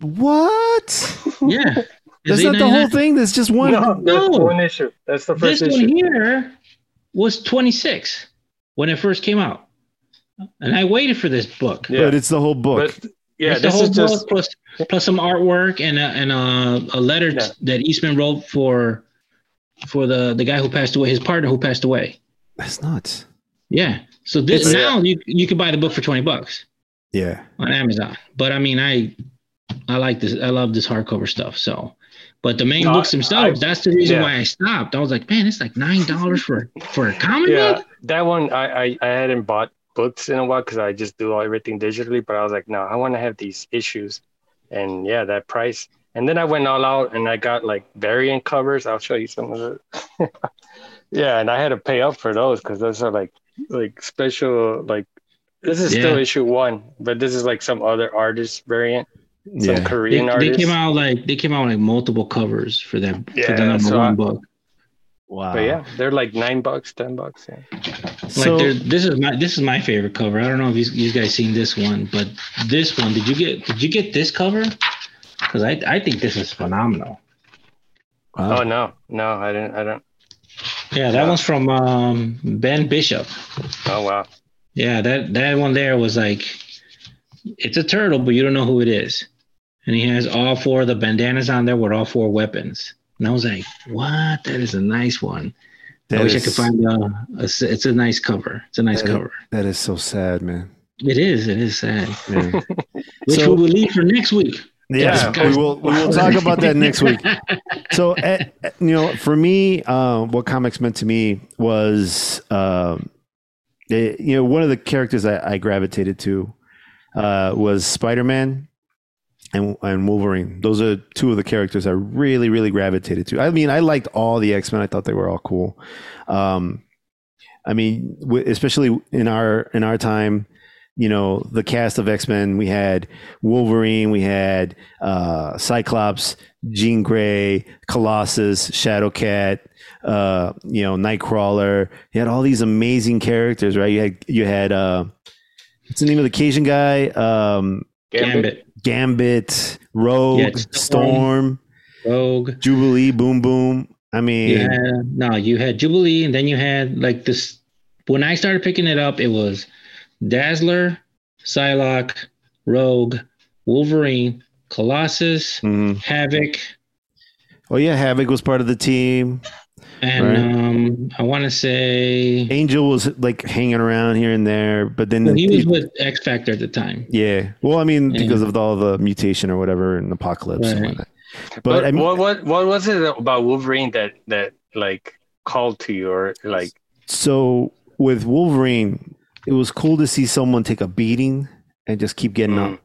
What? yeah That's It's not the whole thing. That's just one. No, that's No. one issue. That's the first this first one here was 26 when it first came out and i waited for this book Yeah, But it's the whole book. but yeah, It's the this whole is just plus, plus some artwork and a, and a, a letter t- Yeah. that Eastman wrote for for the the guy who passed away, his partner who passed away. That's nuts. Yeah. So this It's- now you you can buy the book for twenty bucks Yeah. on Amazon. But I mean, I I like this. I love this hardcover stuff. So, but the main No, books themselves. I- that's the reason yeah. why I stopped. I was like, man, it's like nine dollars for for a comic yeah. book. That one I I, I hadn't bought books in a while because I just do everything digitally. But I was like, no, I want to have these issues, and yeah, that price. And then I went all out and I got like variant covers. I'll show you some of it. yeah, and I had to pay up for those because those are like like special like. This is still issue one, but this is like some other artist variant, some Yeah. They, Korean they came out like they came out like multiple covers for that for Yeah, the number so one I- book. Wow. But yeah, they're like nine bucks, ten bucks. Yeah. Like So, this is my this is my favorite cover. I don't know if you, you guys seen this one, but this one did you get did you get this cover? Because I I think this is phenomenal. wow. Oh no, no, I didn't. I don't. Yeah, that Yeah. one's from um, Ben Bishop. Oh wow. Yeah, that that one there was like, it's a turtle, but you don't know who it is, and he has all four of the bandanas on there with all four weapons. And I was like, what? That is a nice one. I That wish I could find a. It's a nice cover. It's a nice That is- cover. That is so sad, man. It is. It is sad. Yeah. Which So- we will leave for next week. Yeah, Yeah. we will. We will talk about that next week. So, eh, eh, you know, for me, uh, what comics meant to me was, um, eh, you know, one of the characters I, I gravitated to uh, was Spider Man and and Wolverine. Those are two of the characters I really, really gravitated to. I mean, I liked all the X Men. I thought they were all cool. Um, I mean, especially in our in our time, you know, the cast of X Men. We had Wolverine, we had uh, Cyclops, Jean Grey, Colossus, Shadowcat, uh, you know, Nightcrawler. You had all these amazing characters, right? You had you had uh, what's the name of the Cajun guy? Um, Gambit, Gambit, Rogue, Yeah, Storm, Storm. Rogue. Jubilee, Boom Boom. I mean, had, no, you had Jubilee, and then you had like this. When I started picking it up, it was Dazzler, Psylocke, Rogue, Wolverine, Colossus, mhm. Havoc, oh yeah, Havoc was part of the team. And Right. um, I want to say Angel was like hanging around here and there, but then well, he was with X Factor at the time. Yeah. Well, I mean, Yeah. because of all the mutation or whatever and apocalypse and Right. whatnot. But, But, I mean, what what what was it about Wolverine that that like called to you or like so with Wolverine, it was cool to see someone take a beating and just keep getting Mm. up.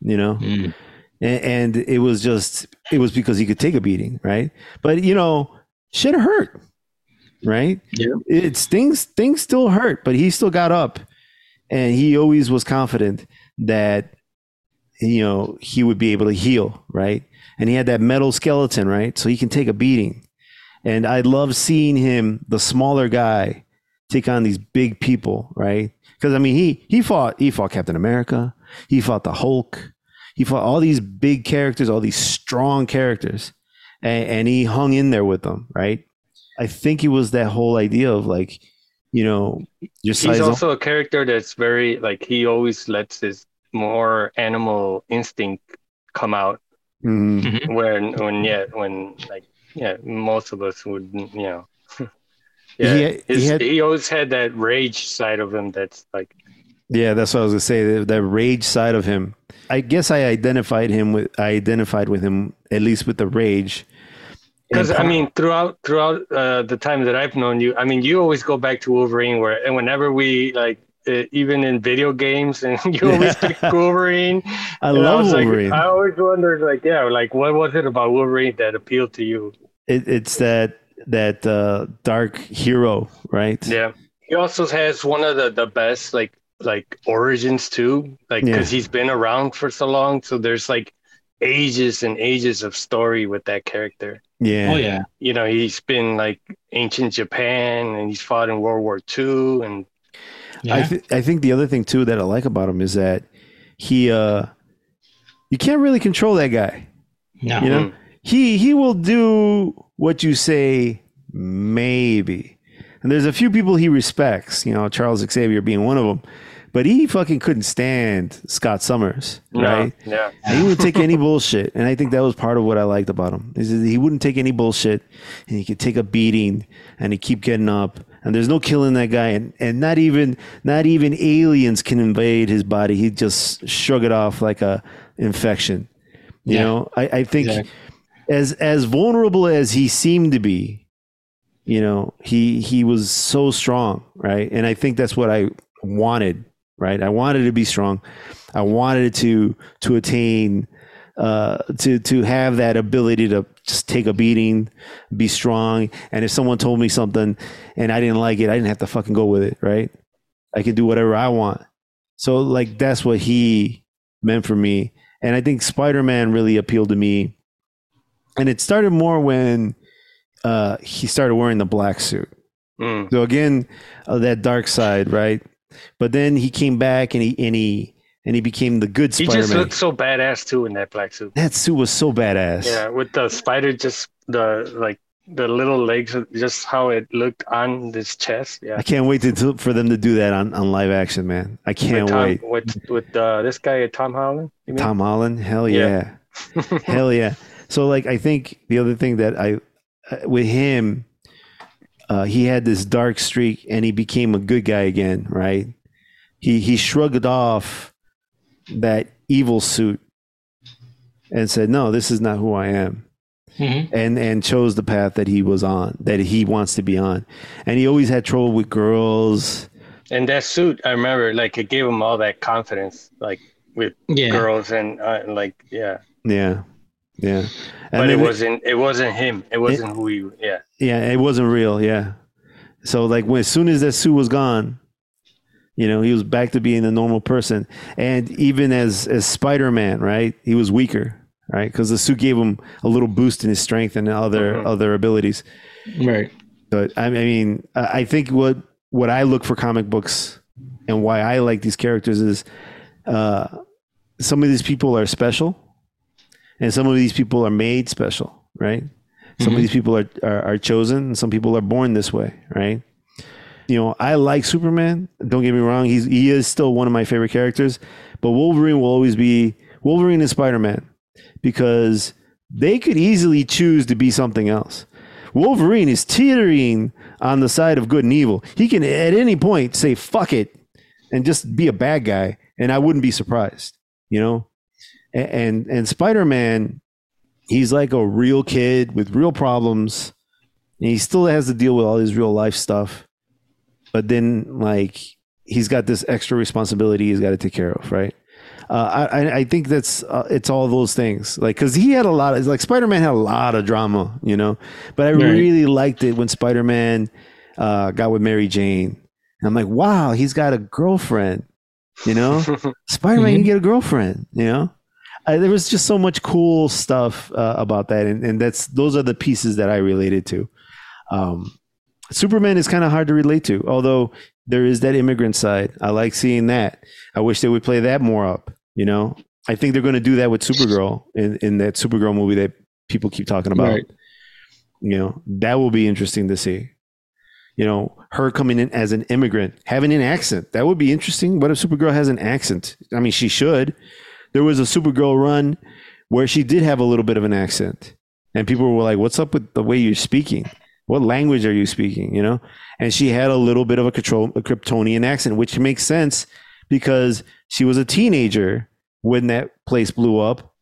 You know, Mm. and, and it was just it was because he could take a beating, right? But you know, shit hurt, right? Yeah. It's things things still hurt, but he still got up, and he always was confident that you know he would be able to heal, right? And he had that metal skeleton, right? So he can take a beating. And I love seeing him, the smaller guy, take on these big people, right? Because I mean, he he fought he fought Captain America, he fought the Hulk, he fought all these big characters, all these strong characters, and, and he hung in there with them, right? I think it was that whole idea of like, you know, your size. he's also a character that's very like he always lets his more animal instinct come out Mhm. Mhm. when when yeah when like yeah most of us would you know He yeah had- he had- he always had that rage side of him that's like Yeah, that's what I was gonna say. That, that rage side of him. I guess I identified him with. I identified with him at least with the rage. Because I mean throughout throughout uh, the time that I've known you I mean you always go back to Wolverine where and whenever we like uh, even in video games and you always pick Wolverine I And love like- Wolverine. I always wondered like yeah like what was it about Wolverine that appealed to you it, it's that that uh, dark hero, right? Yeah. He also has one of the, the best like like origins too. Like Yeah. because he's been around for so long. So there's like ages and ages of story with that character. Yeah. Oh yeah. You know, he's been like ancient Japan and he's fought in World War II and Yeah. I th- I think the other thing too that I like about him is that he uh you can't really control that guy. no. You know, he he will do what you say maybe. And there's a few people he respects, you know, Charles Xavier being one of them. But he fucking couldn't stand Scott Summers, right? yeah. He wouldn't take any bullshit. And I think that was part of what I liked about him. Is that he wouldn't take any bullshit and he could take a beating and he keep getting up. And there's no killing that guy. And, and not even not even aliens can invade his body. He just shrug it off like a infection. You Yeah. know, I, I think Exactly. as as vulnerable as he seemed to be, you know, he he was so strong, right? And I think that's what I wanted, right? I wanted to be strong. I wanted to to attain uh to to have that ability to just take a beating, be strong, and if someone told me something and I didn't like it, I didn't have to fucking go with it, right? I could do whatever I want. So like that's what he meant for me. And I think Spider-Man really appealed to me and it started more when uh, he started wearing the black suit. Mm. So again, uh, that dark side, right? But then he came back and he and he and he became the good Spider-Man. He just looked so badass too in that black suit. that suit was so badass. Yeah, with the spider just the like the little legs just how it looked on this chest. Yeah. I can't wait to, for them to do that on, on live action, man. I can't with Tom, wait. With with uh, this guy Tom Holland. You mean? Tom Holland, hell yeah, Yeah. hell yeah. So like, I think the other thing that I uh, with him, uh, he had this dark streak, and he became a good guy again, right? He he shrugged off that evil suit and said, "No, this is not who I am." Mhm. and and chose the path that he was on that he wants to be on and he always had trouble with girls And that suit, I remember, like it gave him all that confidence, like with Yeah. girls and uh, like yeah. yeah yeah and But it then- wasn't. It wasn't him. It wasn't who he. Yeah. yeah it wasn't real yeah so like when as soon as that suit was gone you know he was back to being a normal person and even as as spider-man right he was weaker right because the suit gave him a little boost in his strength and other Mhm. other abilities Right. But I I mean, I I think what what I look for comic books and why I like these characters is uh, some of these people are special, and some of these people are made special, right? Some of Mhm. these people are, are are chosen, and some people are born this way, right? You know, I like Superman. Don't get me wrong; he's he is still one of my favorite characters. But Wolverine will always be Wolverine and Spider Man because they could easily choose to be something else. Wolverine is teetering on the side of good and evil. He can at any point say "fuck it" and just be a bad guy, and I wouldn't be surprised. You know, And and Spider Man, he's like a real kid with real problems. And he still has to deal with all his real life stuff. But then, like, he's got this extra responsibility he's got to take care of, right? Uh, I, I think that's uh, it's all those things like because he had a lot of like Spider-Man had a lot of drama you know but I Right. really liked it when Spider-Man uh, got with Mary Jane and I'm like wow he's got a girlfriend you know Spider-Man Mhm. can get a girlfriend you know I, there was just so much cool stuff uh, about that and, and that's those are the pieces that I related to um, Superman is kind of hard to relate to although there is that immigrant side I like seeing that I wish they would play that more up. You know, I think they're going to do that with Supergirl in, in that Supergirl movie that people keep talking about. Right. You know, that will be interesting to see. You know, her coming in as an immigrant, having an accent. That would be interesting. What if Supergirl has an accent? I mean, she should. There was a Supergirl run where she did have a little bit of an accent. And people were like, what's up with the way you're speaking? What language are you speaking? You know? And she had a little bit of a, control, a Kryptonian accent, which makes sense because she was a teenager when that place blew up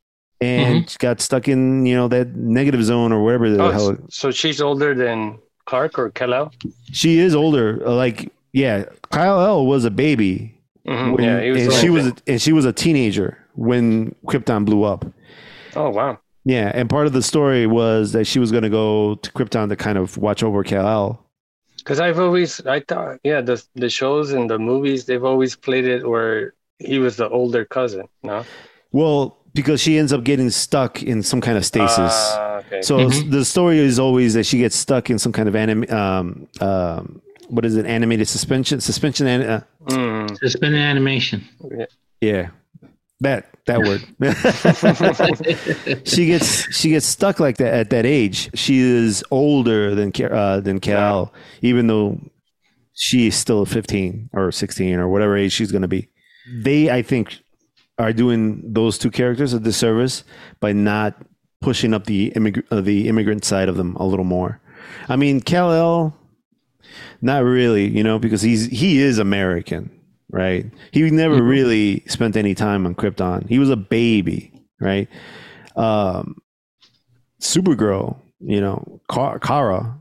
and got stuck in you know that negative zone or whatever the Oh, hell. so she's older than Clark or Kal-El? She is older. uh, Like yeah, Kal-El was a baby. Mhm, when- yeah, he was and she one was that- and she was a teenager when Krypton blew up. Oh wow. Yeah, and part of the story was that she was going to go to Krypton to kind of watch over Kal El. Because I've always, I thought, yeah, the the shows and the movies, they've always played it where he was the older cousin. No. Well, because she ends up getting stuck in some kind of stasis. Ah, okay. So Mhm. the story is always that she gets stuck in some kind of anim, um, um, what is it? Animated suspension, suspension. an- Uh, Mm. Suspended animation. yeah, that that word. she gets she gets stuck like that at that age. She is older than uh, than Kal, even though she is still 15 or 16 or whatever age she's going to be. They, I think, are doing those two characters a disservice by not pushing up the immig- uh, the immigrant side of them a little more. I mean, Kal-El, not really, you know, because he's he is American, right? He never Mhm. really spent any time on Krypton. He was a baby, right? Um, Supergirl, you know, Kara,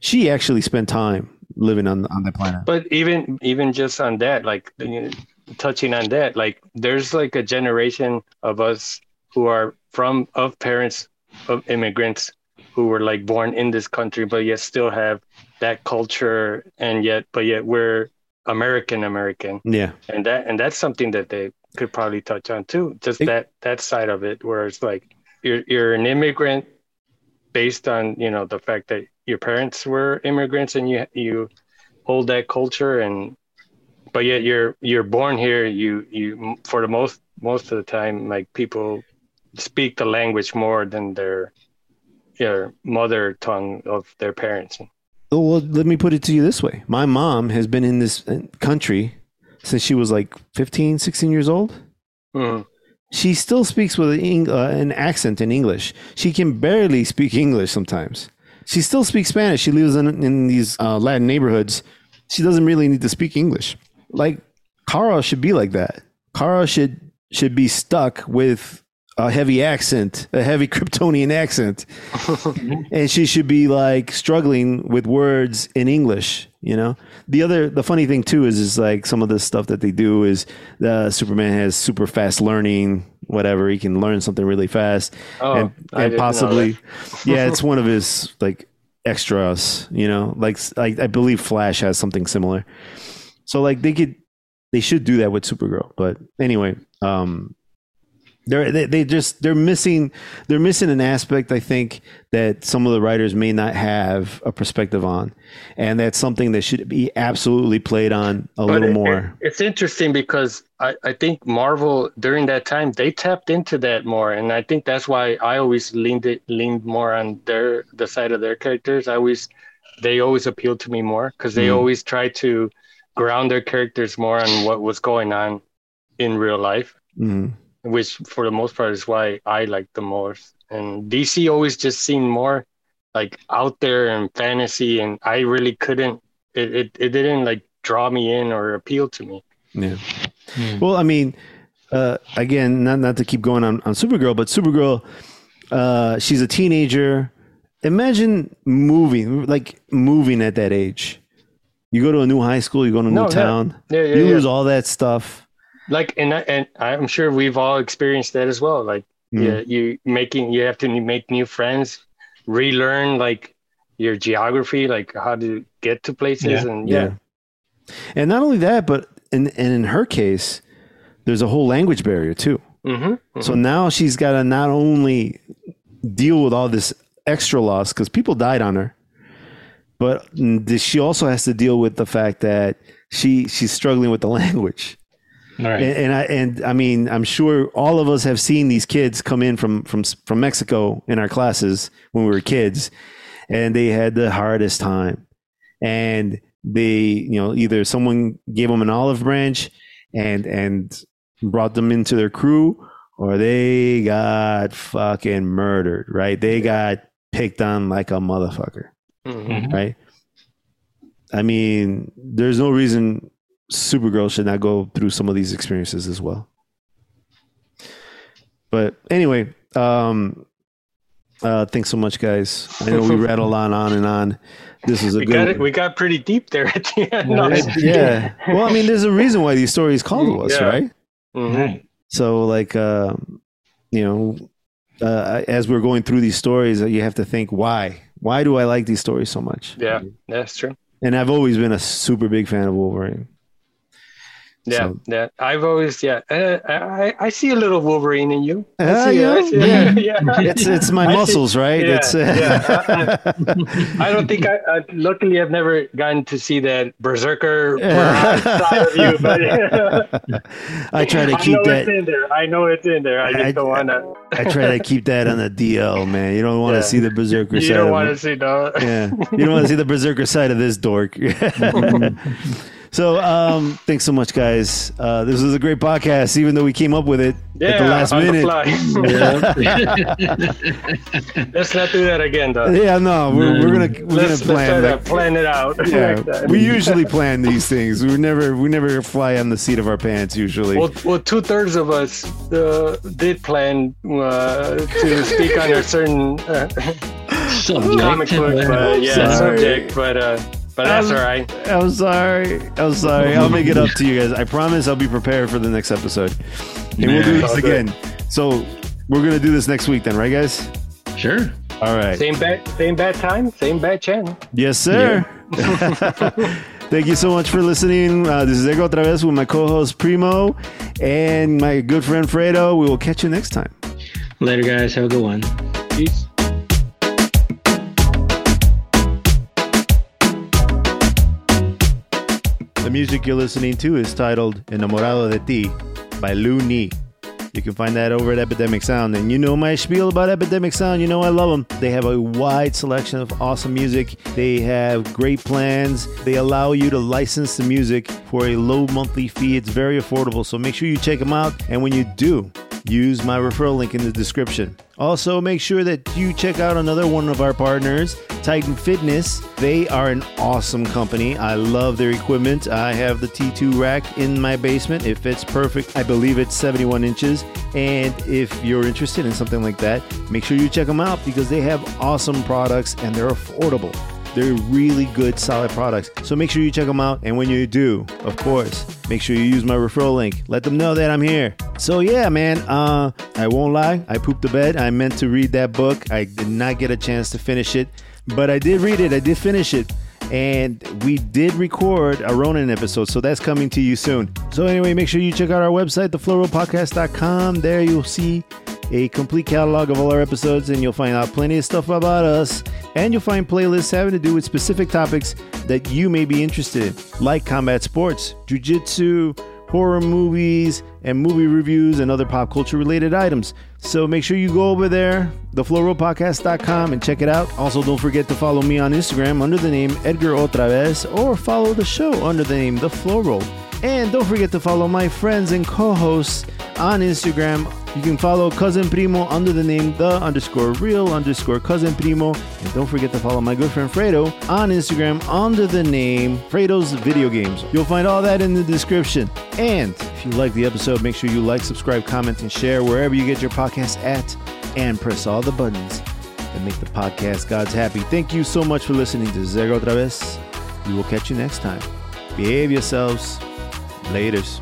she actually spent time living on on that planet. But even even just on that, like you know, touching on that, like there's like a generation of us who are from of parents of immigrants who were like born in this country, but yet still have that culture, and yet but yet we're American American, Yeah, and that and that's something that they could probably touch on too. Just It- that that side of it, where it's like you're you're an immigrant based on you know the fact that your parents were immigrants and you you hold that culture and but yet you're you're born here. You you for the most most of the time like people speak the language more than their their mother tongue of their parents well, let me put it to you this way. My mom has been in this uh, country since she was like 15, 16 years old. Mhm. She still speaks with an, uh, an accent in English. She can barely speak English sometimes. She still speaks Spanish. She lives in, in these uh, Latin neighborhoods. She doesn't really need to speak English. Like, Kara should be like that. Kara should should be stuck with a heavy accent, a heavy Kryptonian accent, and she should be like struggling with words in English. You know, the other the funny thing too is is like some of the stuff that they do is the Superman has super fast learning, whatever he can learn something really fast, oh and, and possibly, yeah, it's one of his like extras. You know, like I, I believe Flash has something similar. So like they could they should do that with Supergirl, but anyway, um, they're they, they just they're missing they're missing an aspect I think that some of the writers may not have a perspective on, and that's something that should be absolutely played on a But little it- more. it- it's interesting because I, I think Marvel during that time they tapped into that more, and I think that's why I always leaned it leaned more on their the side of their characters. I always they always appealed to me more because they Mm. always try to ground their characters more on what was going on in real life, Mhm. Which for the most part is why I like the most. And DC always just seemed more like out there and fantasy, and I really couldn't. It it, it didn't like draw me in or appeal to me. Yeah. Hmm. Well, I mean, uh, again, not not to keep going on on Supergirl, but Supergirl Uh, she's a teenager. Imagine moving, like moving at that age. You go to a new high school, you go to a No, new yeah. town, Yeah, yeah, you yeah. lose all that stuff. Like and I- and I'm sure we've all experienced that as well. Like Mm. yeah, you making you have to make new friends, relearn like your geography, like how to get to places, Yeah. and yeah, And not only that, but in and in her case, there's a whole language barrier too. Mm-hmm. So now she's got to not only deal with all this extra loss because people died on her, but she also has to deal with the fact that she she's struggling with the language. All right. And, and I and I mean, I'm sure all of us have seen these kids come in from from from Mexico in our classes when we were kids, and they had the hardest time. And they, you know, either someone gave them an olive branch and and brought them into their crew, or they got fucking murdered. Right? They got picked on like a motherfucker Mhm. Mhm. right? I mean, there's no reason Supergirl should not go through some of these experiences as well. But anyway, um, uh, thanks so much, guys. I know we rattled on, on and on. This is a we good. got it. We got pretty deep there at the end. Yeah, No, yeah. Well, I mean, there's a reason why these stories called to us, Yeah. right? Mhm. Right. So, like, um, you know, uh, as we're going through these stories, you have to think, why? Why do I like these stories so much? Yeah, that's true. And I've always been a super big fan of Wolverine. Yeah, So- yeah. I've always yeah. Uh, I I see a little Wolverine in you. I see, yeah, I yeah. yeah. it's it's my I see- muscles, right? yeah, it's uh, yeah. I don't think I, I luckily I've never gotten to see that berserker side of you, but I try to I keep know it's that. in there. I know it's in there. I just I- don't want to. I try to keep that on the DL, man. You don't want to see the berserker You side. don't want to see no. Yeah, you don't want to see the berserker side of this dork. So, um, thanks so much, guys. Uh, this was a great podcast, even though we came up with it Yeah, at the last on minute. the fly. Let's not do that again, though. Yeah, no, we're, we're gonna we're Let's, gonna plan. to Like, plan it out. yeah, Like we usually plan these things. We never we never fly on the seat of our pants. Usually, Well, well two thirds of us uh, did plan uh, to speak on a certain uh, Subject. comic book, but yeah, Sorry. subject. But uh, but that's Um, all right. I'm sorry. I'm sorry. I'll make it up to you guys. I promise I'll be prepared for the next episode. And we'll do Yeah. this All again. So we're gonna do this next week then, right guys? Sure. All right. Same bad, same bad time, same bad channel. Yes, sir. Thank you so much for listening. Uh, this is Edgar OtraVez with my co-host Primo and my good friend Fredo. We will catch you next time. Later, guys. Have a good one. Peace. Music you're listening to is titled Enamorado de Ti by Lu-Ni. You can find that over at Epidemic Sound. And you know my spiel about Epidemic Sound. You know I love them. They have a wide selection of awesome music. They have great plans. They allow you to license the music for a low monthly fee. It's very affordable. So make sure you check them out. And when you do, use my referral link in the description. Also, make sure that you check out another one of our partners, Titan Fitness. They are an awesome company. I love their equipment. I have the T2 rack in my basement. It fits perfect. I believe it's 71 inches. And if you're interested in something like that, make sure you check them out because they have awesome products and they're affordable. They're really good, solid products. So make sure you check them out. And when you do, of course, make sure you use my referral link. Let them know that I'm here. So yeah, man, uh, I won't lie. I pooped the bed. I meant to read that book. I did not get a chance to finish it, but I did read it. I did finish it. And we did record a Ronin episode, so that's coming to you soon. So anyway, make sure you check out our website, theflowrollpodcast.com. There you'll see a complete catalog of all our episodes, and you'll find out plenty of stuff about us. And you'll find playlists having to do with specific topics that you may be interested in, like combat sports, jujitsu, horror movies, and movie reviews, and other pop culture related items. So make sure you go over there, theflowrollpodcast.com, and check it out. Also, don't forget to follow me on Instagram under the name Edgar Otravez, or follow the show under the name The Flow. And don't forget to follow my friends and co-hosts on Instagram. You can follow Cousin Primo under the name the underscore real underscore Cousin Primo. And don't forget to follow my good friend Fredo on Instagram under the name Fredo's Video Games. You'll find all that in the description. And if you like the episode, make sure you like, subscribe, comment, and share wherever you get your podcast at. and press all the buttons that make the podcast gods happy. Thank you so much for listening to Zerga Otra. We will catch you next time. Behave yourselves. Laters.